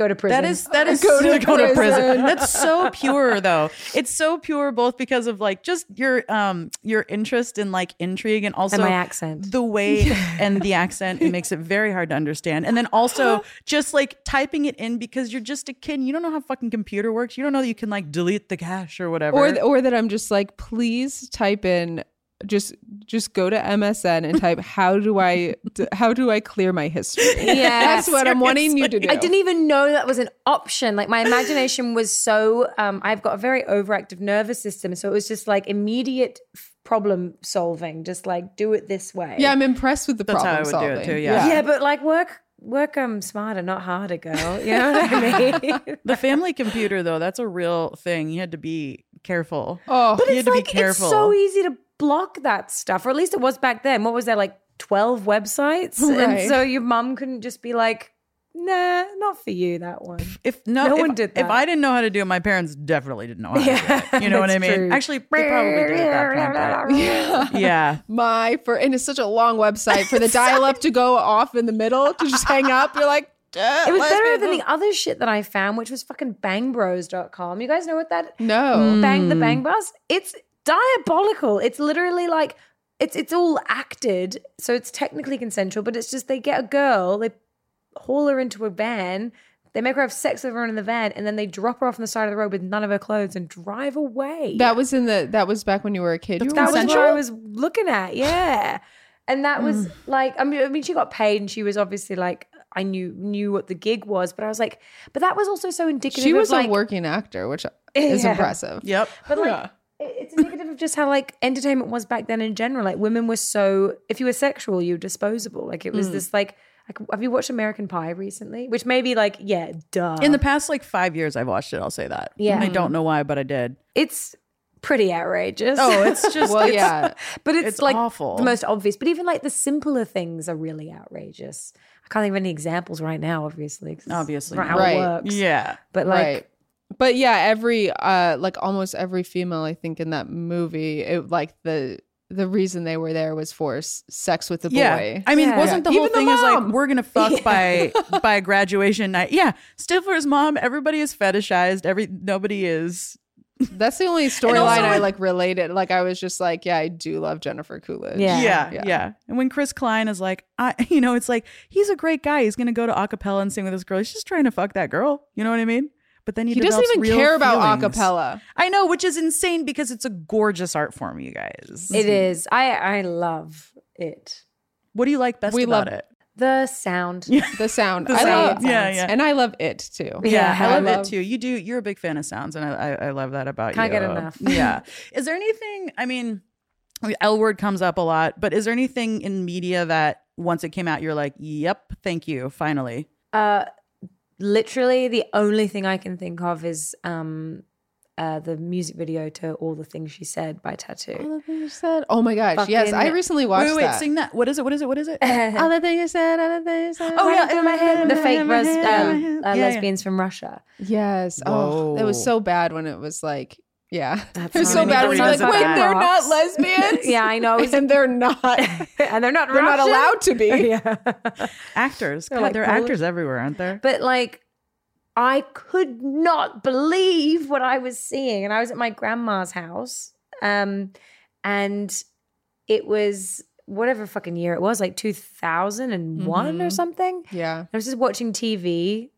Go to prison." That is that is Go to go to prison. prison. That's so pure though. It's so pure both because of like just your um your interest in like intrigue and also And my accent. The way and the accent it makes it very hard to understand. And then also just like typing it in because you're just a kid. You don't know how fucking computer works. You don't know that you can like delete the cache or whatever. Or th- or that I'm just like, please type in. Just just go to MSN and type how do I d- how do I clear my history? Yeah. that's what I'm wanting you to do. I didn't even know that was an option. Like my imagination was so um I've got a very overactive nervous system, so it was just like immediate problem solving, just like do it this way. Yeah, I'm impressed with the That's how problem I would do it solving. too, yeah. Yeah, but like work work um smarter, not harder, girl. You know what I mean? the family computer though, that's a real thing. You had to be careful. Oh, But You it's had to be like careful. it's so easy to block that stuff, or at least it was back then. What was there like twelve websites, Right. and so your mum couldn't just be like, "Nah, not for you that one." If no, No if, one did If. I didn't know how to do it, my parents definitely didn't know how to Yeah, do it. You know what I mean? true. Actually, they probably did at that point. But yeah. my for and it's such a long website for the dial up to go off in the middle to just hang up. You're like, "Duh, It was better than the other shit that I found, which was fucking bangbros.com. You guys know what that no. bang the hmm. bang bus? It's diabolical. It's literally like it's it's all acted, so it's technically consensual, but it's just they get a girl, they haul her into a van, they make her have sex with everyone in the van, and then they drop her off on the side of the road with none of her clothes and drive away. That was in the that was back when you were a kid. You were that was what? I was looking at. Yeah. And that was mm. like, I mean, I mean, she got paid, and she was obviously like, I knew knew what the gig was, but I was like, but that was also so indicative. She was of like, a working actor, which is Yeah. impressive. Yep. but like, it- it's indicative of just how like entertainment was back then in general. Like women were so, if you were sexual, you were disposable. Like it was mm. this like, like, have you watched American Pie recently? Which maybe like, yeah, duh. In the past like five years, I've watched it. I'll say that. Yeah. I don't know why, but I did. it's pretty outrageous. Oh, it's just Well, it's- yeah. but it's, It's like awful. the most obvious. But even like the simpler things are really outrageous. I can't think of any examples right now, obviously. Obviously not how. Right. it works. Yeah. but like, right. But yeah, every uh like almost every female I think in that movie, it like the the reason they were there was for s- sex with the boy. Yeah. boy. I mean, Yeah. wasn't the whole Even the thing is like we're gonna fuck by by graduation night? Yeah. Stifler's mom, everybody is fetishized. Every nobody is That's the only storyline I like related. Like I was just like, yeah, I do love Jennifer Coolidge. Yeah. yeah, Yeah. yeah, And when Chris Klein is like, I, you know, it's like he's a great guy. He's gonna go to acapella and sing with this girl. He's just trying to fuck that girl. You know what I mean? But then he, He doesn't even real care about feelings. acapella. I know, which is insane because it's a gorgeous art form, you guys. it is. I I love it. What do you like best We about love- it? The sound. The sound. The I sound. love Yeah, yeah. And I love it too. Yeah, I I love, love- it too. You do. You're a big fan of sounds, and I, I, I love that about you. Can't get enough. Yeah. Is there anything? I mean, L word comes up a lot, but is there anything in media that once it came out, you're like, "Yep, thank you, finally." Uh, literally, the only thing I can think of is um, uh, the music video to "All the Things She Said" by Tattoo. All the things you said. Oh my gosh. yes, I recently watched wait, wait, wait, that. sing that. What is it? What is it? What is it? all the things you said, all the things you said. Oh, yeah, in my head, the fake res- Yeah, yeah, um, yeah. uh, Yeah, yeah. lesbians from Russia. Yes. Oh, it was so bad when it was like, yeah. That's it was so bad the when you're like, reason wait, that they're not lesbians? Yeah, I know. and they're not. and they're not. They're not allowed to be. yeah. Actors. They're like there are Polish. actors everywhere, aren't there? But like, I could not believe what I was seeing. And I was at my grandma's house. Um, and it was whatever fucking year it was, like 2001 or something. Yeah. I was just watching TV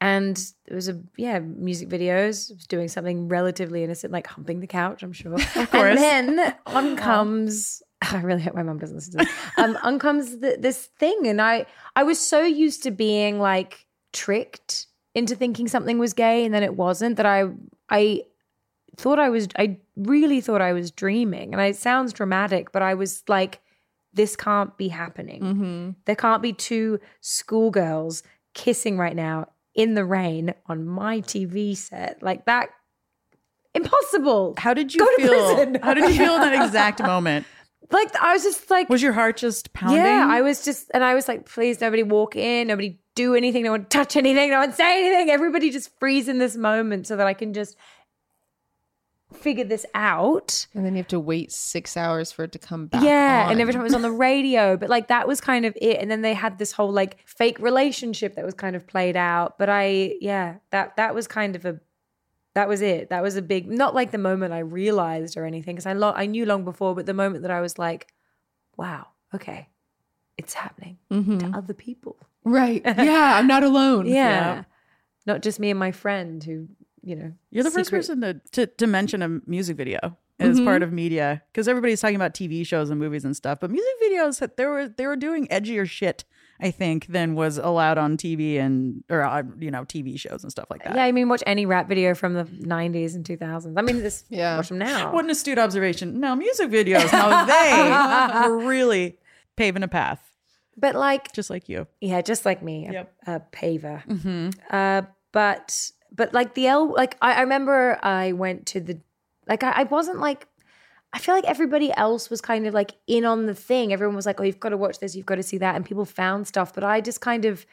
and it was a yeah, music videos. Was doing something relatively innocent, like humping the couch, I'm sure. Of course. And then on comes I really hope my mom doesn't listen to this. Um, on comes th- this thing, and I I was so used to being like tricked into thinking something was gay, and then it wasn't. That I I thought I was I really thought I was dreaming, and it sounds dramatic, but I was like, this can't be happening. Mm-hmm. There can't be two schoolgirls kissing right now in the rain on my TV set like that. Impossible. How did you Go feel? How did you feel in that exact moment? Like I was just like, Was your heart just pounding? yeah, I was just, and I was like, please, nobody walk in, nobody do anything, no one touch anything, no one say anything. Everybody just freeze in this moment so that I can just figure this out. And then you have to wait six hours for it to come back. yeah, and every time it was on the radio, but like that was kind of it. And then they had this whole like fake relationship that was kind of played out. But I, yeah, that that was kind of a that was it. That was a big, not like the moment I realized or anything, because I lo- I knew long before, but the moment that I was like, wow, okay, it's happening Mhm. to other people. Right. Yeah, I'm not alone. Yeah. Not just me and my friend who, you know, You're the first person to, to to mention a music video as part of media because everybody's talking about TV shows and movies and stuff, but music videos they were they were doing edgier shit. I think than was allowed on TV and or uh, you know TV shows and stuff like that. Yeah, I mean, watch any rap video from the 90s and 2000s. I mean, this, Yeah. watch them now. What an astute observation. No, music videos. Now they were really paving a path, But like, just like you. yeah, just like me, a, a paver. Mm-hmm. Uh, but but like the L, like I, I remember I went to the, like I, I wasn't like, I feel like everybody else was kind of like in on the thing. Everyone was like, oh, you've got to watch this, you've got to see that, and people found stuff, but I just kind of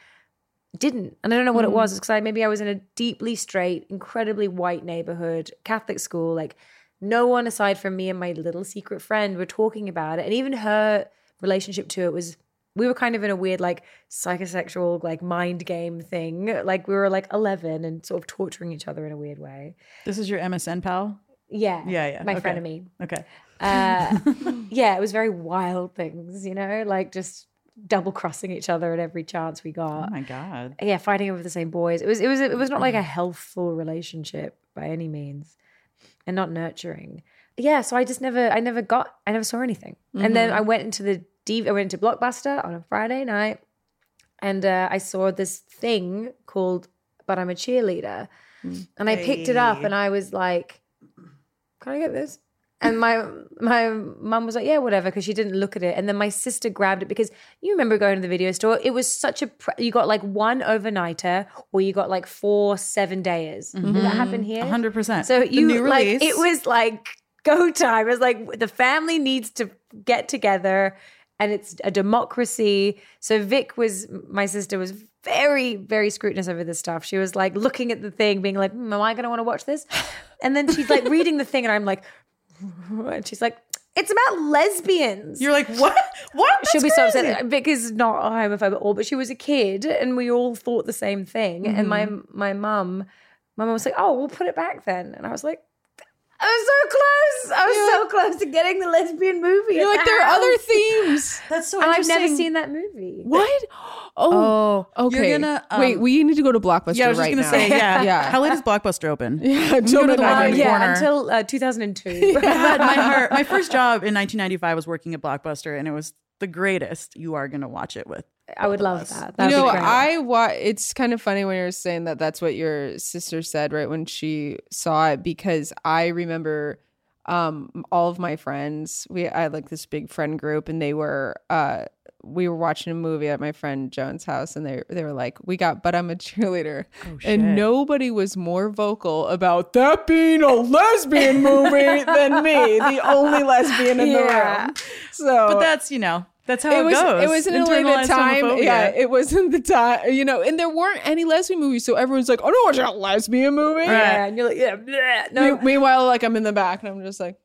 didn't, and I don't know what it mm. was. Because I maybe I was in a deeply straight, incredibly white neighborhood, Catholic school, like. No one aside from me and my little secret friend were talking about it. And even her relationship to it was we were kind of in a weird like psychosexual like mind game thing. Like we were like 11 and sort of torturing each other in a weird way. This is your MSN pal. yeah. Yeah, yeah, my okay. frenemy. Okay. uh yeah it was very wild things you know? Like just double crossing each other at every chance we got. Oh my god. yeah fighting over the same boys. It was it was it was not like a healthful relationship by any means and not nurturing. Yeah so i just never i never got i never saw anything. And then i went into the D- i went into blockbuster on a friday night and uh, i saw this thing called but i'm a cheerleader and i picked it up and i was like can i get this and my my mum was like, yeah, whatever, because she didn't look at it. And then my sister grabbed it because you remember going to the video store. It was such a pr- you got like one overnighter, or you got like four seven days. Did that happen here? hundred percent. So The you new like release. it was like go time. It was like the family needs to get together, and it's a democracy. So Vic was my sister was very very scrutinous over this stuff. She was like looking at the thing, being like, hmm, "Am I going to want to watch this?" And then she's like reading the thing, and I'm like, and she's like, "It's about lesbians." You're like what? What? She'll be That's so crazy. upset. Vic is not a homophobe at all, but she was a kid, and we all thought the same thing. And my Mm-hmm. my mum, my mum was like, "Oh, we'll put it back then," and I was like. I was so close. I was so close to getting the lesbian movie. You're like, the there are other themes. That's so And I've never seen that movie. What? Oh, Oh, okay. You're gonna um, Wait, we need to go to Blockbuster Yeah, I was just right gonna now. say yeah. yeah. How late is Blockbuster open? yeah, go Joe the Uh, in the went. corner. yeah, until uh, 2002. God, my heart. My first job in 1995 was working at Blockbuster, and it was the greatest. You are gonna watch it with. I would love us. that. You That'd know, be great. I wa- It's kind of funny when you're saying that. That's what your sister said right when she saw it because I remember um all of my friends. We I had like this big friend group, and they were uh we were watching a movie at my friend Joan's house, and they they were like, "We got, but I'm a cheerleader," Oh, and nobody was more vocal about that being a lesbian movie than me, the only lesbian in Yeah. the room. So, But that's you know that's how it, it was goes. it wasn't really the time homophobia. yeah it wasn't the time you know and there weren't any lesbian movies so everyone's like oh no watch a lesbian movie yeah, and you're like, yeah, bleh. no, Me- meanwhile like i'm in the back and i'm just like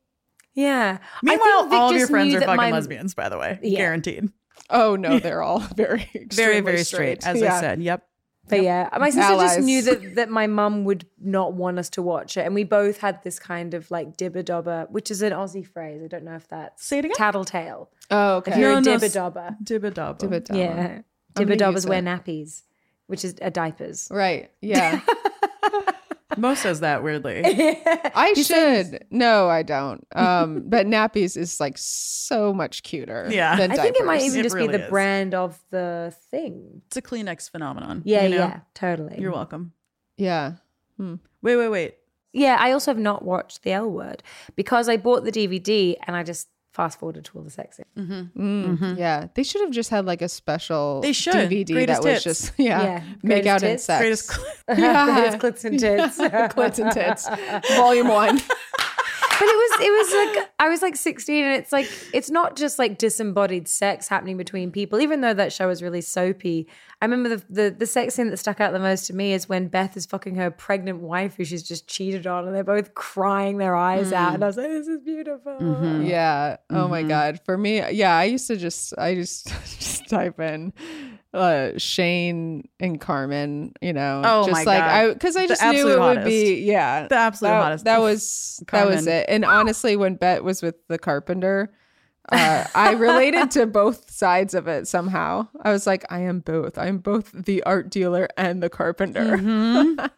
yeah. Meanwhile, all of your friends are fucking my- lesbians, by the way, Yeah. guaranteed. oh no they're all very Very, very straight, as I said. Yep. But yeah, my sister just knew that that my mum would not want us to watch it, and we both had this kind of like dibber dobber, which is an Aussie phrase. I don't know if that's Say it again? Tattletale. Oh, If okay. you're No, a no, dibber dobber, Dibba Dibba dobber. yeah, dibber dobbers wear nappies, which is uh, diapers. Right. Yeah. Mo says that weirdly. I should. No, I don't. Um, but nappies is like so much cuter. Yeah. Than I think it might even It just really be the is. brand of the thing. It's a Kleenex phenomenon. Yeah, you know? yeah, totally. You're welcome. Yeah. Wait, wait, wait. Yeah, I also have not watched the L Word because I bought the DVD and I just fast forwarded to all the sex scenes. Mm, Yeah. They should have just had like a special They should. DVD Greatest that was hits. just yeah, Yeah. make out in hits. sex. Greatest. Cl- Yeah. Greatest clits and tits. Clits and tits. Volume one. But it was it was like I was like 16 and it's like it's not just like disembodied sex happening between people even though that show is really soapy. I remember the, the the sex scene that stuck out the most to me is when Bette is fucking her pregnant wife who she's just cheated on and they're both crying their eyes out and I was like this is beautiful. Yeah. Oh Mm-hmm. my god. For me, yeah, I used to just I just just type in uh Shane and Carmen, you know. Oh just my like God. I cuz I just knew it would be yeah. The absolute that, hottest. That was that was it. And honestly when Bette was with the carpenter uh, I related to both sides of it somehow. I was like, I am both. I am both the art dealer and the carpenter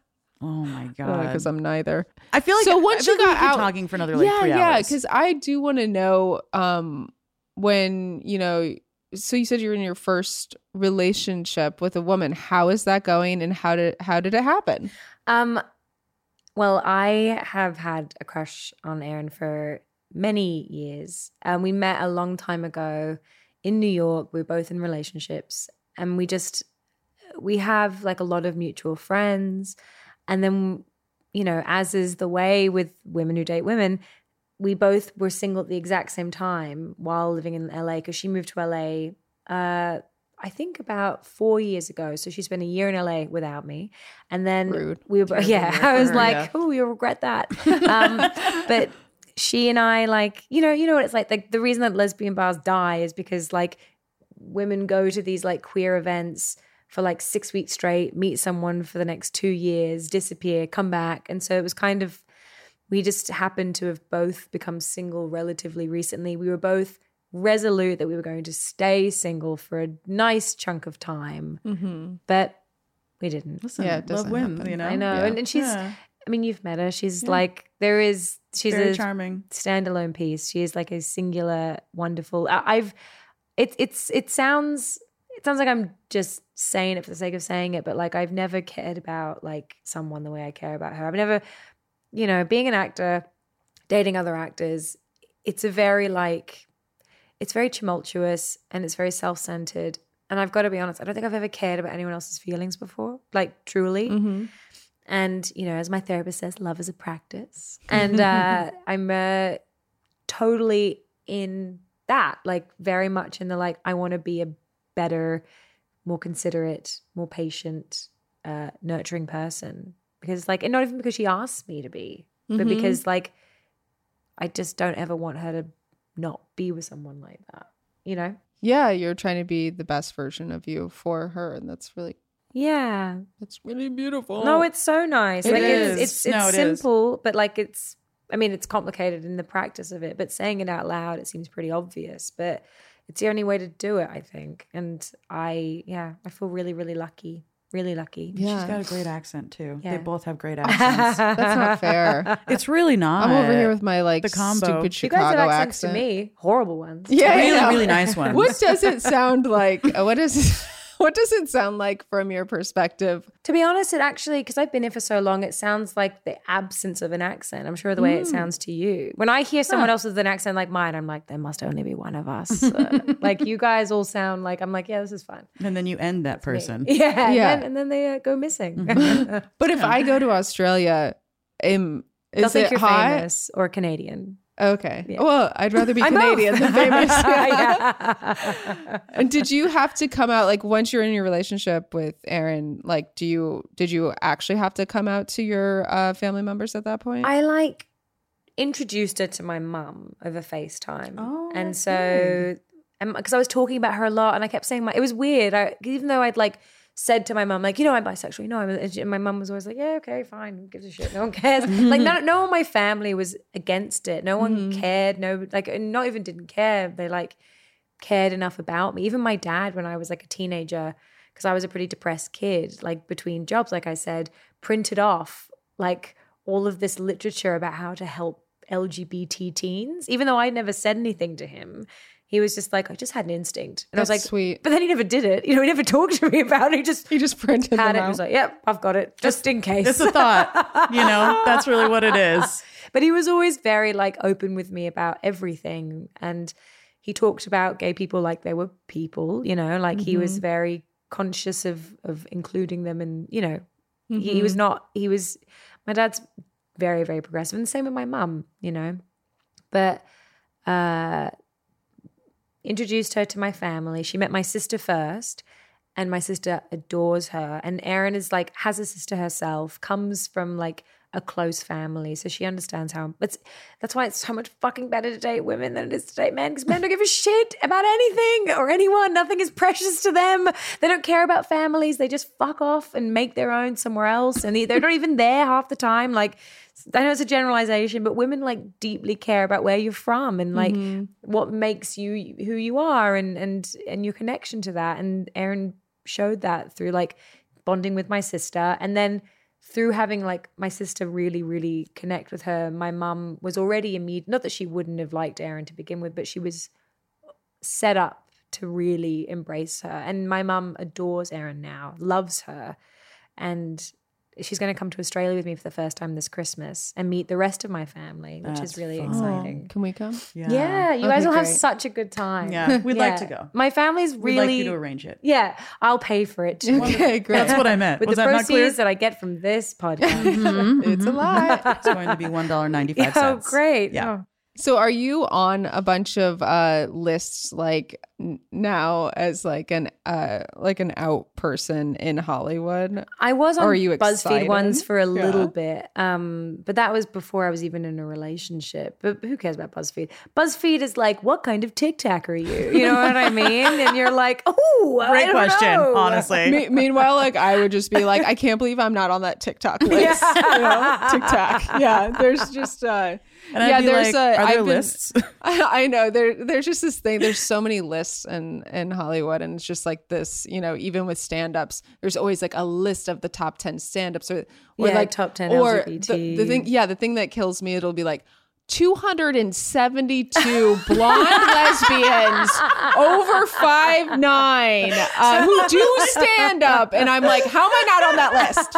oh my god. because I'm neither. I feel like So once you got out- talking for another like yeah, yeah, because I do want to know um, when you know. So you said you're in your first relationship with a woman. How is that going, and how did how did it happen? Um, well, I have had a crush on Erin for many years. Um, we met a long time ago in New York. We were both in relationships, and we just we have like a lot of mutual friends. And then, you know, as is the way with women who date women, we both were single at the exact same time while living in LA because she moved to LA. Uh, I think about four years ago. So she spent a year in LA without me, and then Rude. we were. Yeah, I was her, like, yeah. oh, you'll regret that. Um, but she and I, like, you know, you know what it's like. Like the reason that lesbian bars die is because like women go to these like queer events for like six weeks straight, meet someone for the next two years, disappear, come back, and so it was kind of we just happened to have both become single relatively recently. We were both resolute that we were going to stay single for a nice chunk of time, Mm-hmm. but we didn't. Listen, Yeah, it love doesn't wins. happen. You know, I know, Yeah. and, and she's. Yeah. I mean, you've met her. She's like there is. She's very a charming. standalone piece. She is like a singular, wonderful. I- I've. It it's it sounds it sounds like I'm just saying it for the sake of saying it, but like I've never cared about like someone the way I care about her. I've never, you know, being an actor, dating other actors. It's a very like, it's very tumultuous and it's very self centered. And I've got to be honest, I don't think I've ever cared about anyone else's feelings before, like truly. Mm-hmm. And, you know, as my therapist says, love is a practice. And uh, I'm uh, totally in that, like, very much in the like, I want to be a better, more considerate, more patient, uh, nurturing person. Because, like, and not even because she asked me to be, but Mhm. because, like, I just don't ever want her to not be with someone like that, you know? Yeah, you're trying to be the best version of you for her, and that's really Yeah. that's really beautiful. No, it's so nice. It like is. it's it's, it's No, it is. simple, but like it's I mean it's complicated in the practice of it, but saying it out loud it seems pretty obvious, but it's the only way to do it, I think. And I yeah, I feel really really lucky. Really lucky. yeah. She's got a great accent too. Yeah. They both have great accents. That's not fair. it's really not. I'm over here with my like The combo. stupid You guys Chicago have accents accent. to me. Horrible ones. Yeah, really know. really nice ones. What does it sound like? What is what does it sound like from your perspective? To be honest, it actually, because I've been here for so long, it sounds like the absence of an accent. I'm sure the way it sounds to you. When I hear someone else with an accent like mine, I'm like, there must only be one of us. Uh, like you guys all sound like, I'm like, yeah, this is fun. and then you end that Me. person. Yeah. And Yeah. then, and then they uh, go missing. But if I go to Australia, am, They'll is think it you're hot? famous or Canadian. Okay. Yeah. Well, I'd rather be I'm. Canadian than famous. And did you have to come out like once you're in your relationship with Erin? Like, do you did you actually have to come out to your uh, family members at that point? I like introduced her to my mum over FaceTime. Oh, and so, because I was talking about her a lot and I kept saying, my, it was weird. I, even though I'd like said to my mom, like, you know, I'm bisexual, you know, I'm, and my mom was always like, yeah, okay, fine, who gives a shit, no one cares. like, no, no one in my family was against it, no one mm-hmm. cared, no, like, not even didn't care. They like cared enough about me. Even my dad, when I was like a teenager, because I was a pretty depressed kid, like between jobs, like I said, printed off like all of this literature about how to help LGBT teens, even though I never said anything to him. He was just like, I just had an instinct. And I was like, sweet. But then he never did it. You know, he never talked to me about it. He just He just printed had it. out. He was like, Yep, I've got it. Just in case. It's a thought. You know, that's really what it is. but he was always very like open with me about everything and he talked about gay people like they were people you know like he was very conscious of of including them and you know he, he was not he was my dad's very very progressive and the same with my mum you know but uh introduced her to my family. She met my sister first and my sister adores her. And Erin is like has a sister herself comes from like a close family so she understands how it's that's why it's so much fucking better to date women than it is to date men because men don't give a shit about anything or anyone. Nothing is precious to them. They don't care about families. They just fuck off and make their own somewhere else and they- they're not even there half the time. Like I know it's a generalization, but women like deeply care about where you're from and like mm-hmm. what makes you who you are and and and your connection to that. And Erin showed that through like bonding with my sister. And then through having like my sister really really connect with her my mum was already immediate not that she wouldn't have liked Erin to begin with but she was set up to really embrace her. And my mum adores Erin now loves her. And she's going to come to Australia with me for the first time this Christmas and meet the rest of my family which That's is really fun. exciting Can we come? yeah, yeah you Okay, guys will have such a good time Yeah, we'd like to go. my family's really We'd like you to arrange it. yeah I'll pay for it too. Okay, great. That's what I meant. with Was the that not clear? proceeds that I get from this podcast. it's a lot. It's going to be one dollar ninety five oh, cents. great! Yeah. Oh. So are you on a bunch of uh lists like n- now as like an uh like an out person in Hollywood? I was on Or are you BuzzFeed excited? ones for a Yeah. little bit, um, but that was before I was even in a relationship. But who cares about BuzzFeed? BuzzFeed is like, what kind of Tic Tac are you? You know what I mean? And you're like, oh, Great question, honestly. Me- meanwhile, like I would just be like, I can't believe I'm not on that TikTok list. You know, TikTok. Yeah, there's just uh, And yeah, there's like, a. are there I've been- lists? I, I know there. There's just this thing. There's so many lists in in Hollywood, and it's just like this. You know, even with stand-ups, there's always like a list of the top ten stand-ups, or or Yeah, like top 10 or LGBT. The, the thing, yeah, the thing that kills me, it'll be like. 272 blonde lesbians over five nine uh, who do stand up and i'm like how am i not on that list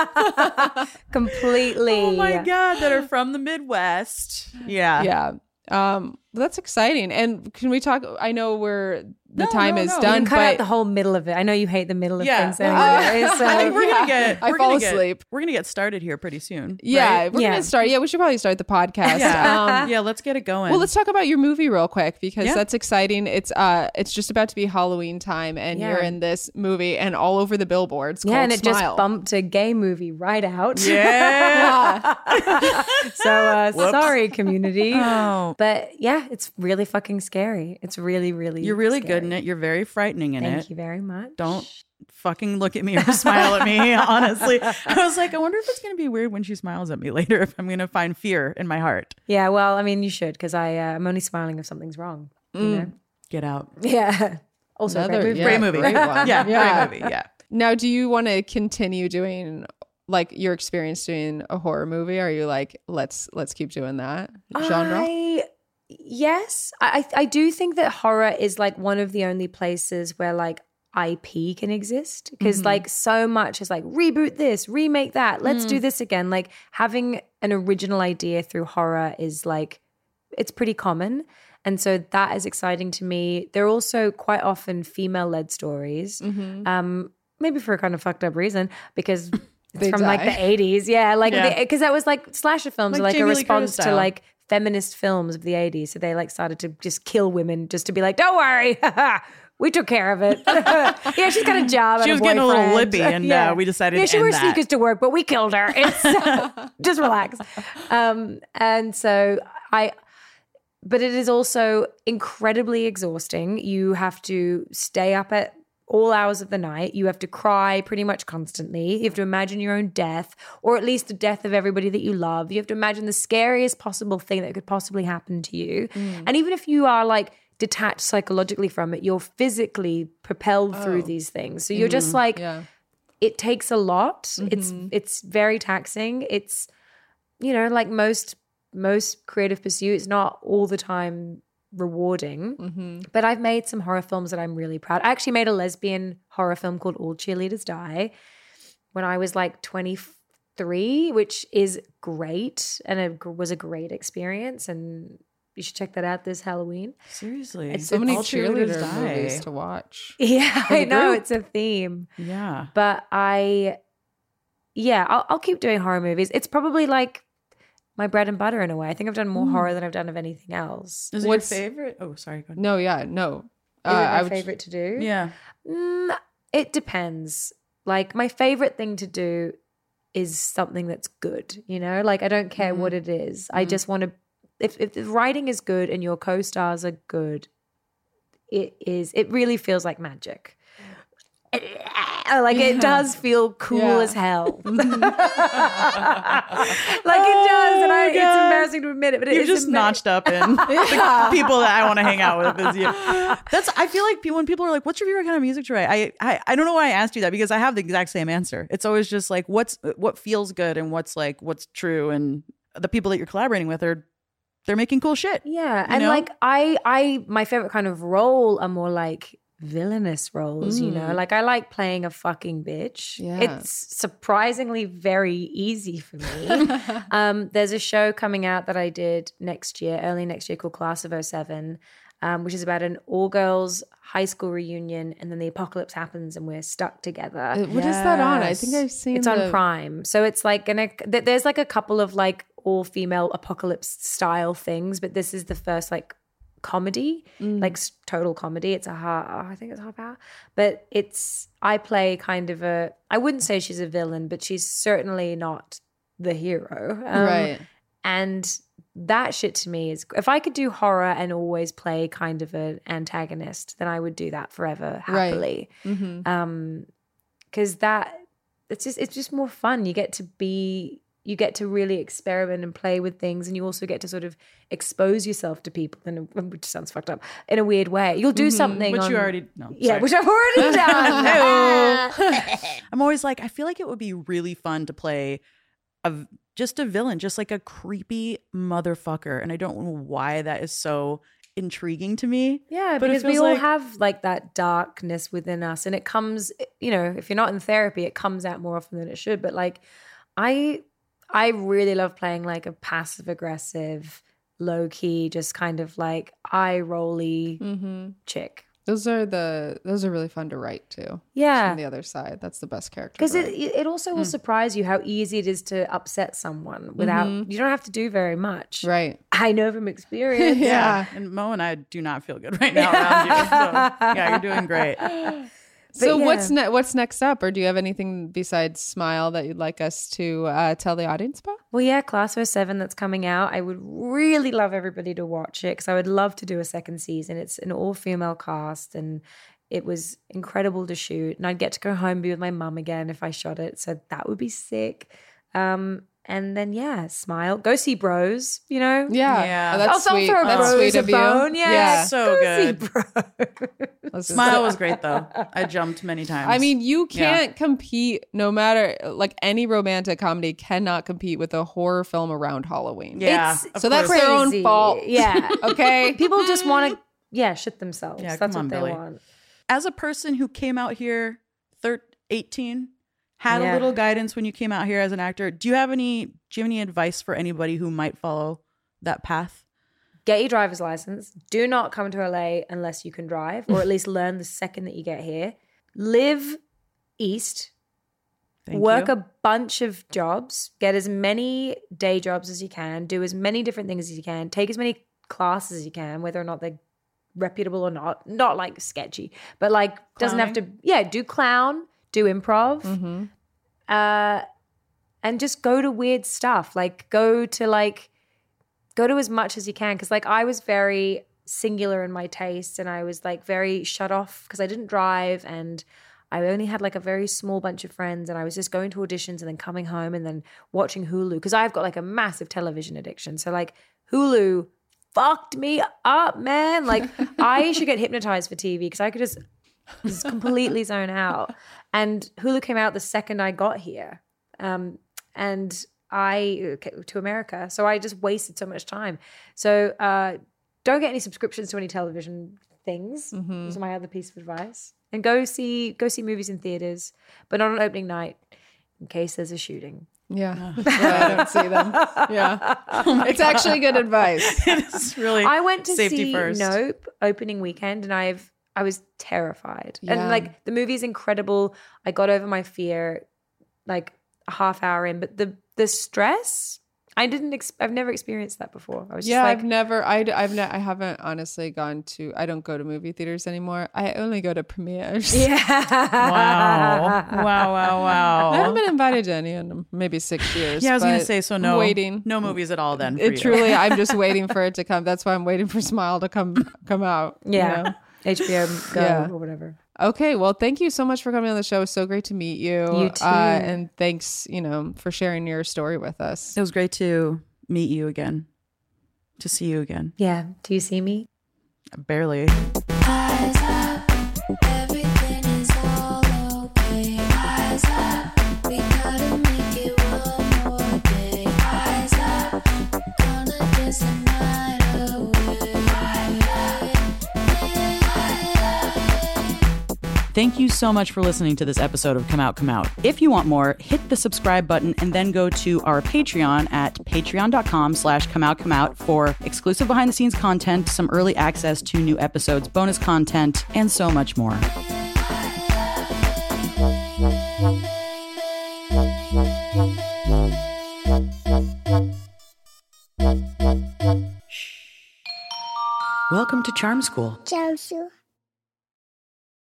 completely. oh my god, that are from the Midwest. Yeah. yeah um that's exciting and can we talk i know we're the No, time no, is no. You done can cut but out the whole middle of it. I know you hate the middle of Yeah. things anyway. so I think we're gonna get. I fall gonna get- asleep. we're gonna get started here pretty soon. Yeah, right? we're Yeah. gonna start. Yeah, we should probably start the podcast. Yeah. Um, yeah. Let's get it going. well, let's talk about your movie real quick because Yeah. that's exciting. It's uh, it's just about to be Halloween time, and Yeah. you're in this movie and all over the billboards. yeah, and it Smile. just bumped a gay movie right out. Yeah. So uh, sorry, community. oh, But yeah, it's really fucking scary. It's really, really. you're really scary. good in it. You're very frightening in Thank it. Thank you very much. Don't fucking look at me or smile at me. Honestly, I was like, I wonder if it's gonna be weird when she smiles at me later. If I'm gonna find fear in my heart. Yeah, well, I mean, you should because I uh, I'm only smiling if something's wrong. You know? Get out. Yeah. Also, a Another- great movie. yeah, Great movie. great one. yeah, Yeah. great movie. Yeah. Now, do you want to continue doing like your experience doing a horror movie? Are you like, let's let's keep doing that genre? I, yes, I I do think that horror is like one of the only places where like IP can exist because Mm-hmm. like so much is like reboot this, remake that, let's Mm. do this again. Like having an original idea through horror is like it's pretty common. And so that is exciting to me. They're also quite often female led stories. Mm-hmm. Um, maybe for a kind of fucked up reason because it's from like the 80s. Yeah, like Yeah. because that was like slasher films Like are like a response to like feminist films of the 80s. So they like started to just kill women just to be like, don't worry. We took care of it. yeah, she's got a job. She was getting a little lippy, and, uh, we decided Yeah, to she wears that. sneakers to work, but we killed her. It's just relax. Um, and so I, but it is also incredibly exhausting. You have to stay up at all hours of the night. You have to cry pretty much constantly. You have to imagine your own death, or at least the death of everybody that you love. You have to imagine the scariest possible thing that could possibly happen to you. Mm. And even if you are like detached psychologically from it, you're physically propelled through oh. these things. So you're just mm-hmm. like, Yeah. it takes a lot. It's mm-hmm. it's very taxing. It's you know, like most most creative pursuits, not all the time rewarding. Mm-hmm. But I've made some horror films that I'm really proud. I actually made a lesbian horror film called All Cheerleaders Die when I was like 23, which is great and it was a great experience. And you should check that out this Halloween. Seriously. It's So many cheerleaders cheerleader die. movies to watch. Yeah, I know group. it's a theme. Yeah. but I, yeah, I'll, I'll keep doing horror movies. It's probably like my bread and butter in a way. I think I've done more horror than I've done of anything else. Is it What's- your favorite? Oh, sorry. Go ahead. No, yeah, no. Uh, Is it I my would- favorite to do? Yeah. Mm, it depends. Like my favorite thing to do is something that's good. You know, like I don't care what it is. I just want to. If if the writing is good and your co-stars are good, it is. It really feels like magic. Uh, like it does feel cool Yeah. as hell. Mm-hmm. like it does, and I, oh, it's embarrassing to admit it, but it You've is just ama- notched up in the people that I want to hang out with is you. That's I feel like people when people are like, "What's your favorite kind of music to write?" I, I I don't know why I asked you that because I have the exact same answer. It's always just like what's what feels good and what's like what's true, and the people that you're collaborating with are they're making cool shit. Yeah, and know? like I, I, my favorite kind of role are more like villainous roles. You know, like I like playing a fucking bitch. Yeah. it's surprisingly very easy for me. um, there's a show coming out that I did next year, early next year, called Class of 07, um, which is about an all girls high school reunion, and then the apocalypse happens, and we're stuck together. Uh, What is that on? I think I've seen It's the- on Prime. So it's like gonna there's like a couple of like all female apocalypse style things, but this is the first like comedy, like total comedy. It's a half I think it's half hour. But it's I play kind of a I wouldn't say she's a villain, but she's certainly not the hero. Um, right. And that shit to me is if I could do horror and always play kind of an antagonist, then I would do that forever Right. happily Mm-hmm. um because that it's just it's just more fun you get to be you get to really experiment and play with things and you also get to sort of expose yourself to people in a, which sounds fucked up in a weird way you'll do mm-hmm. something Which on- you already know. yeah which i've already done I'm always like, I feel like it would be really fun to play a v- just a villain, just like a creepy motherfucker. And I don't know why that is so intriguing to me. yeah But because we all like- have like that darkness within us and it comes you know if you're not in therapy it comes out more often than it should but like i i really love playing like a passive aggressive low key just kind of like eye rolly Mm-hmm. chick Those are the those are really fun to write too. yeah On the other side, that's the best character. because it it also will surprise you how easy it is to upset someone without you don't have to do very much. right. I know from experience. Yeah. And Mo and I do not feel good right now around you. So, yeah, you're doing great. So yeah. what's ne- what's next up, or do you have anything besides Smile that you'd like us to uh, tell the audience about? Well, yeah, Class 07 that's coming out. I would really love everybody to watch it because I would love to do a second season. It's an all female cast and it was incredible to shoot. And I'd get to go home and be with my mum again if I shot it. So that would be sick. Um, and then, yeah, smile. Go see Bros, you know? Yeah, Yeah. Oh, that's I'll, sweet. Throw that's Bros sweet a of you. bone. Yeah, Yeah. So go good. See Bros. Smile was great though. I jumped many times. I mean, you can't compete. No matter like any romantic comedy cannot compete with a horror film around Halloween. yeah. It's So that's course. their own fault. Yeah. Okay. People just mm-hmm. want to, yeah, shit themselves. Yeah, That's come what on, they Billy. want. as a person who came out here thir- 18 had Yeah. a little guidance when you came out here as an actor do you have any do you have any advice for anybody who might follow that path Get your driver's license. Do not come to LA unless you can drive, or at least learn the second that you get here. Live east. Thank work you. a bunch of jobs. Get as many day jobs as you can. Do as many different things as you can. Take as many classes as you can, whether or not they're reputable or not. Not like sketchy, but like doesn't have to. Yeah, do clown. Do improv. Mm-hmm. uh, and just go to weird stuff. Like go to like go to as much as you can because like I was very singular in my taste and I was like very shut off because I didn't drive and I only had like a very small bunch of friends and I was just going to auditions and then coming home and then watching Hulu because I've got like a massive television addiction. So like Hulu fucked me up, man. Like I should get hypnotized for TV because I could just, just completely zone out. And Hulu came out the second I got here. Um, and I to America. So I just wasted so much time. So uh, don't get any subscriptions to any television things. Mm-hmm. Is my other piece of advice. And go see go see movies in theaters, but not on opening night in case there's a shooting. Yeah. yeah I don't see them. Yeah. it's actually good advice. it's really I went to safety see first. Nope opening weekend, and I've I was terrified. Yeah. And like the movie's incredible. I got over my fear like a half hour in, but the the stress I didn't. Ex- I've never experienced that before. I was Yeah, like, I've never. I, I've ne- I haven't honestly gone to. I don't go to movie theaters anymore. I only go to premieres. yeah, Wow. Wow, wow, wow. I haven't been invited to any in maybe six years. yeah, I was going to say, so no, waiting. no movies at all then. For It you. truly. I'm just waiting for it to come. That's why I'm waiting for Smile to come come out. you yeah. know? HBO Go Yeah. or whatever. Okay, well, thank you so much for coming on the show. It was so great to meet you. You too. Uh, and thanks, you know, for sharing your story with us. It was great to meet you again, to see you again. Yeah. Do you see me? Barely. Thank you so much for listening to this episode of Come Out, Come Out. If you want more, hit the subscribe button and then go to our Patreon at patreon.com slash come out, come out for exclusive behind the scenes content, some early access to new episodes, bonus content, and so much more. Welcome to Charm School. Jump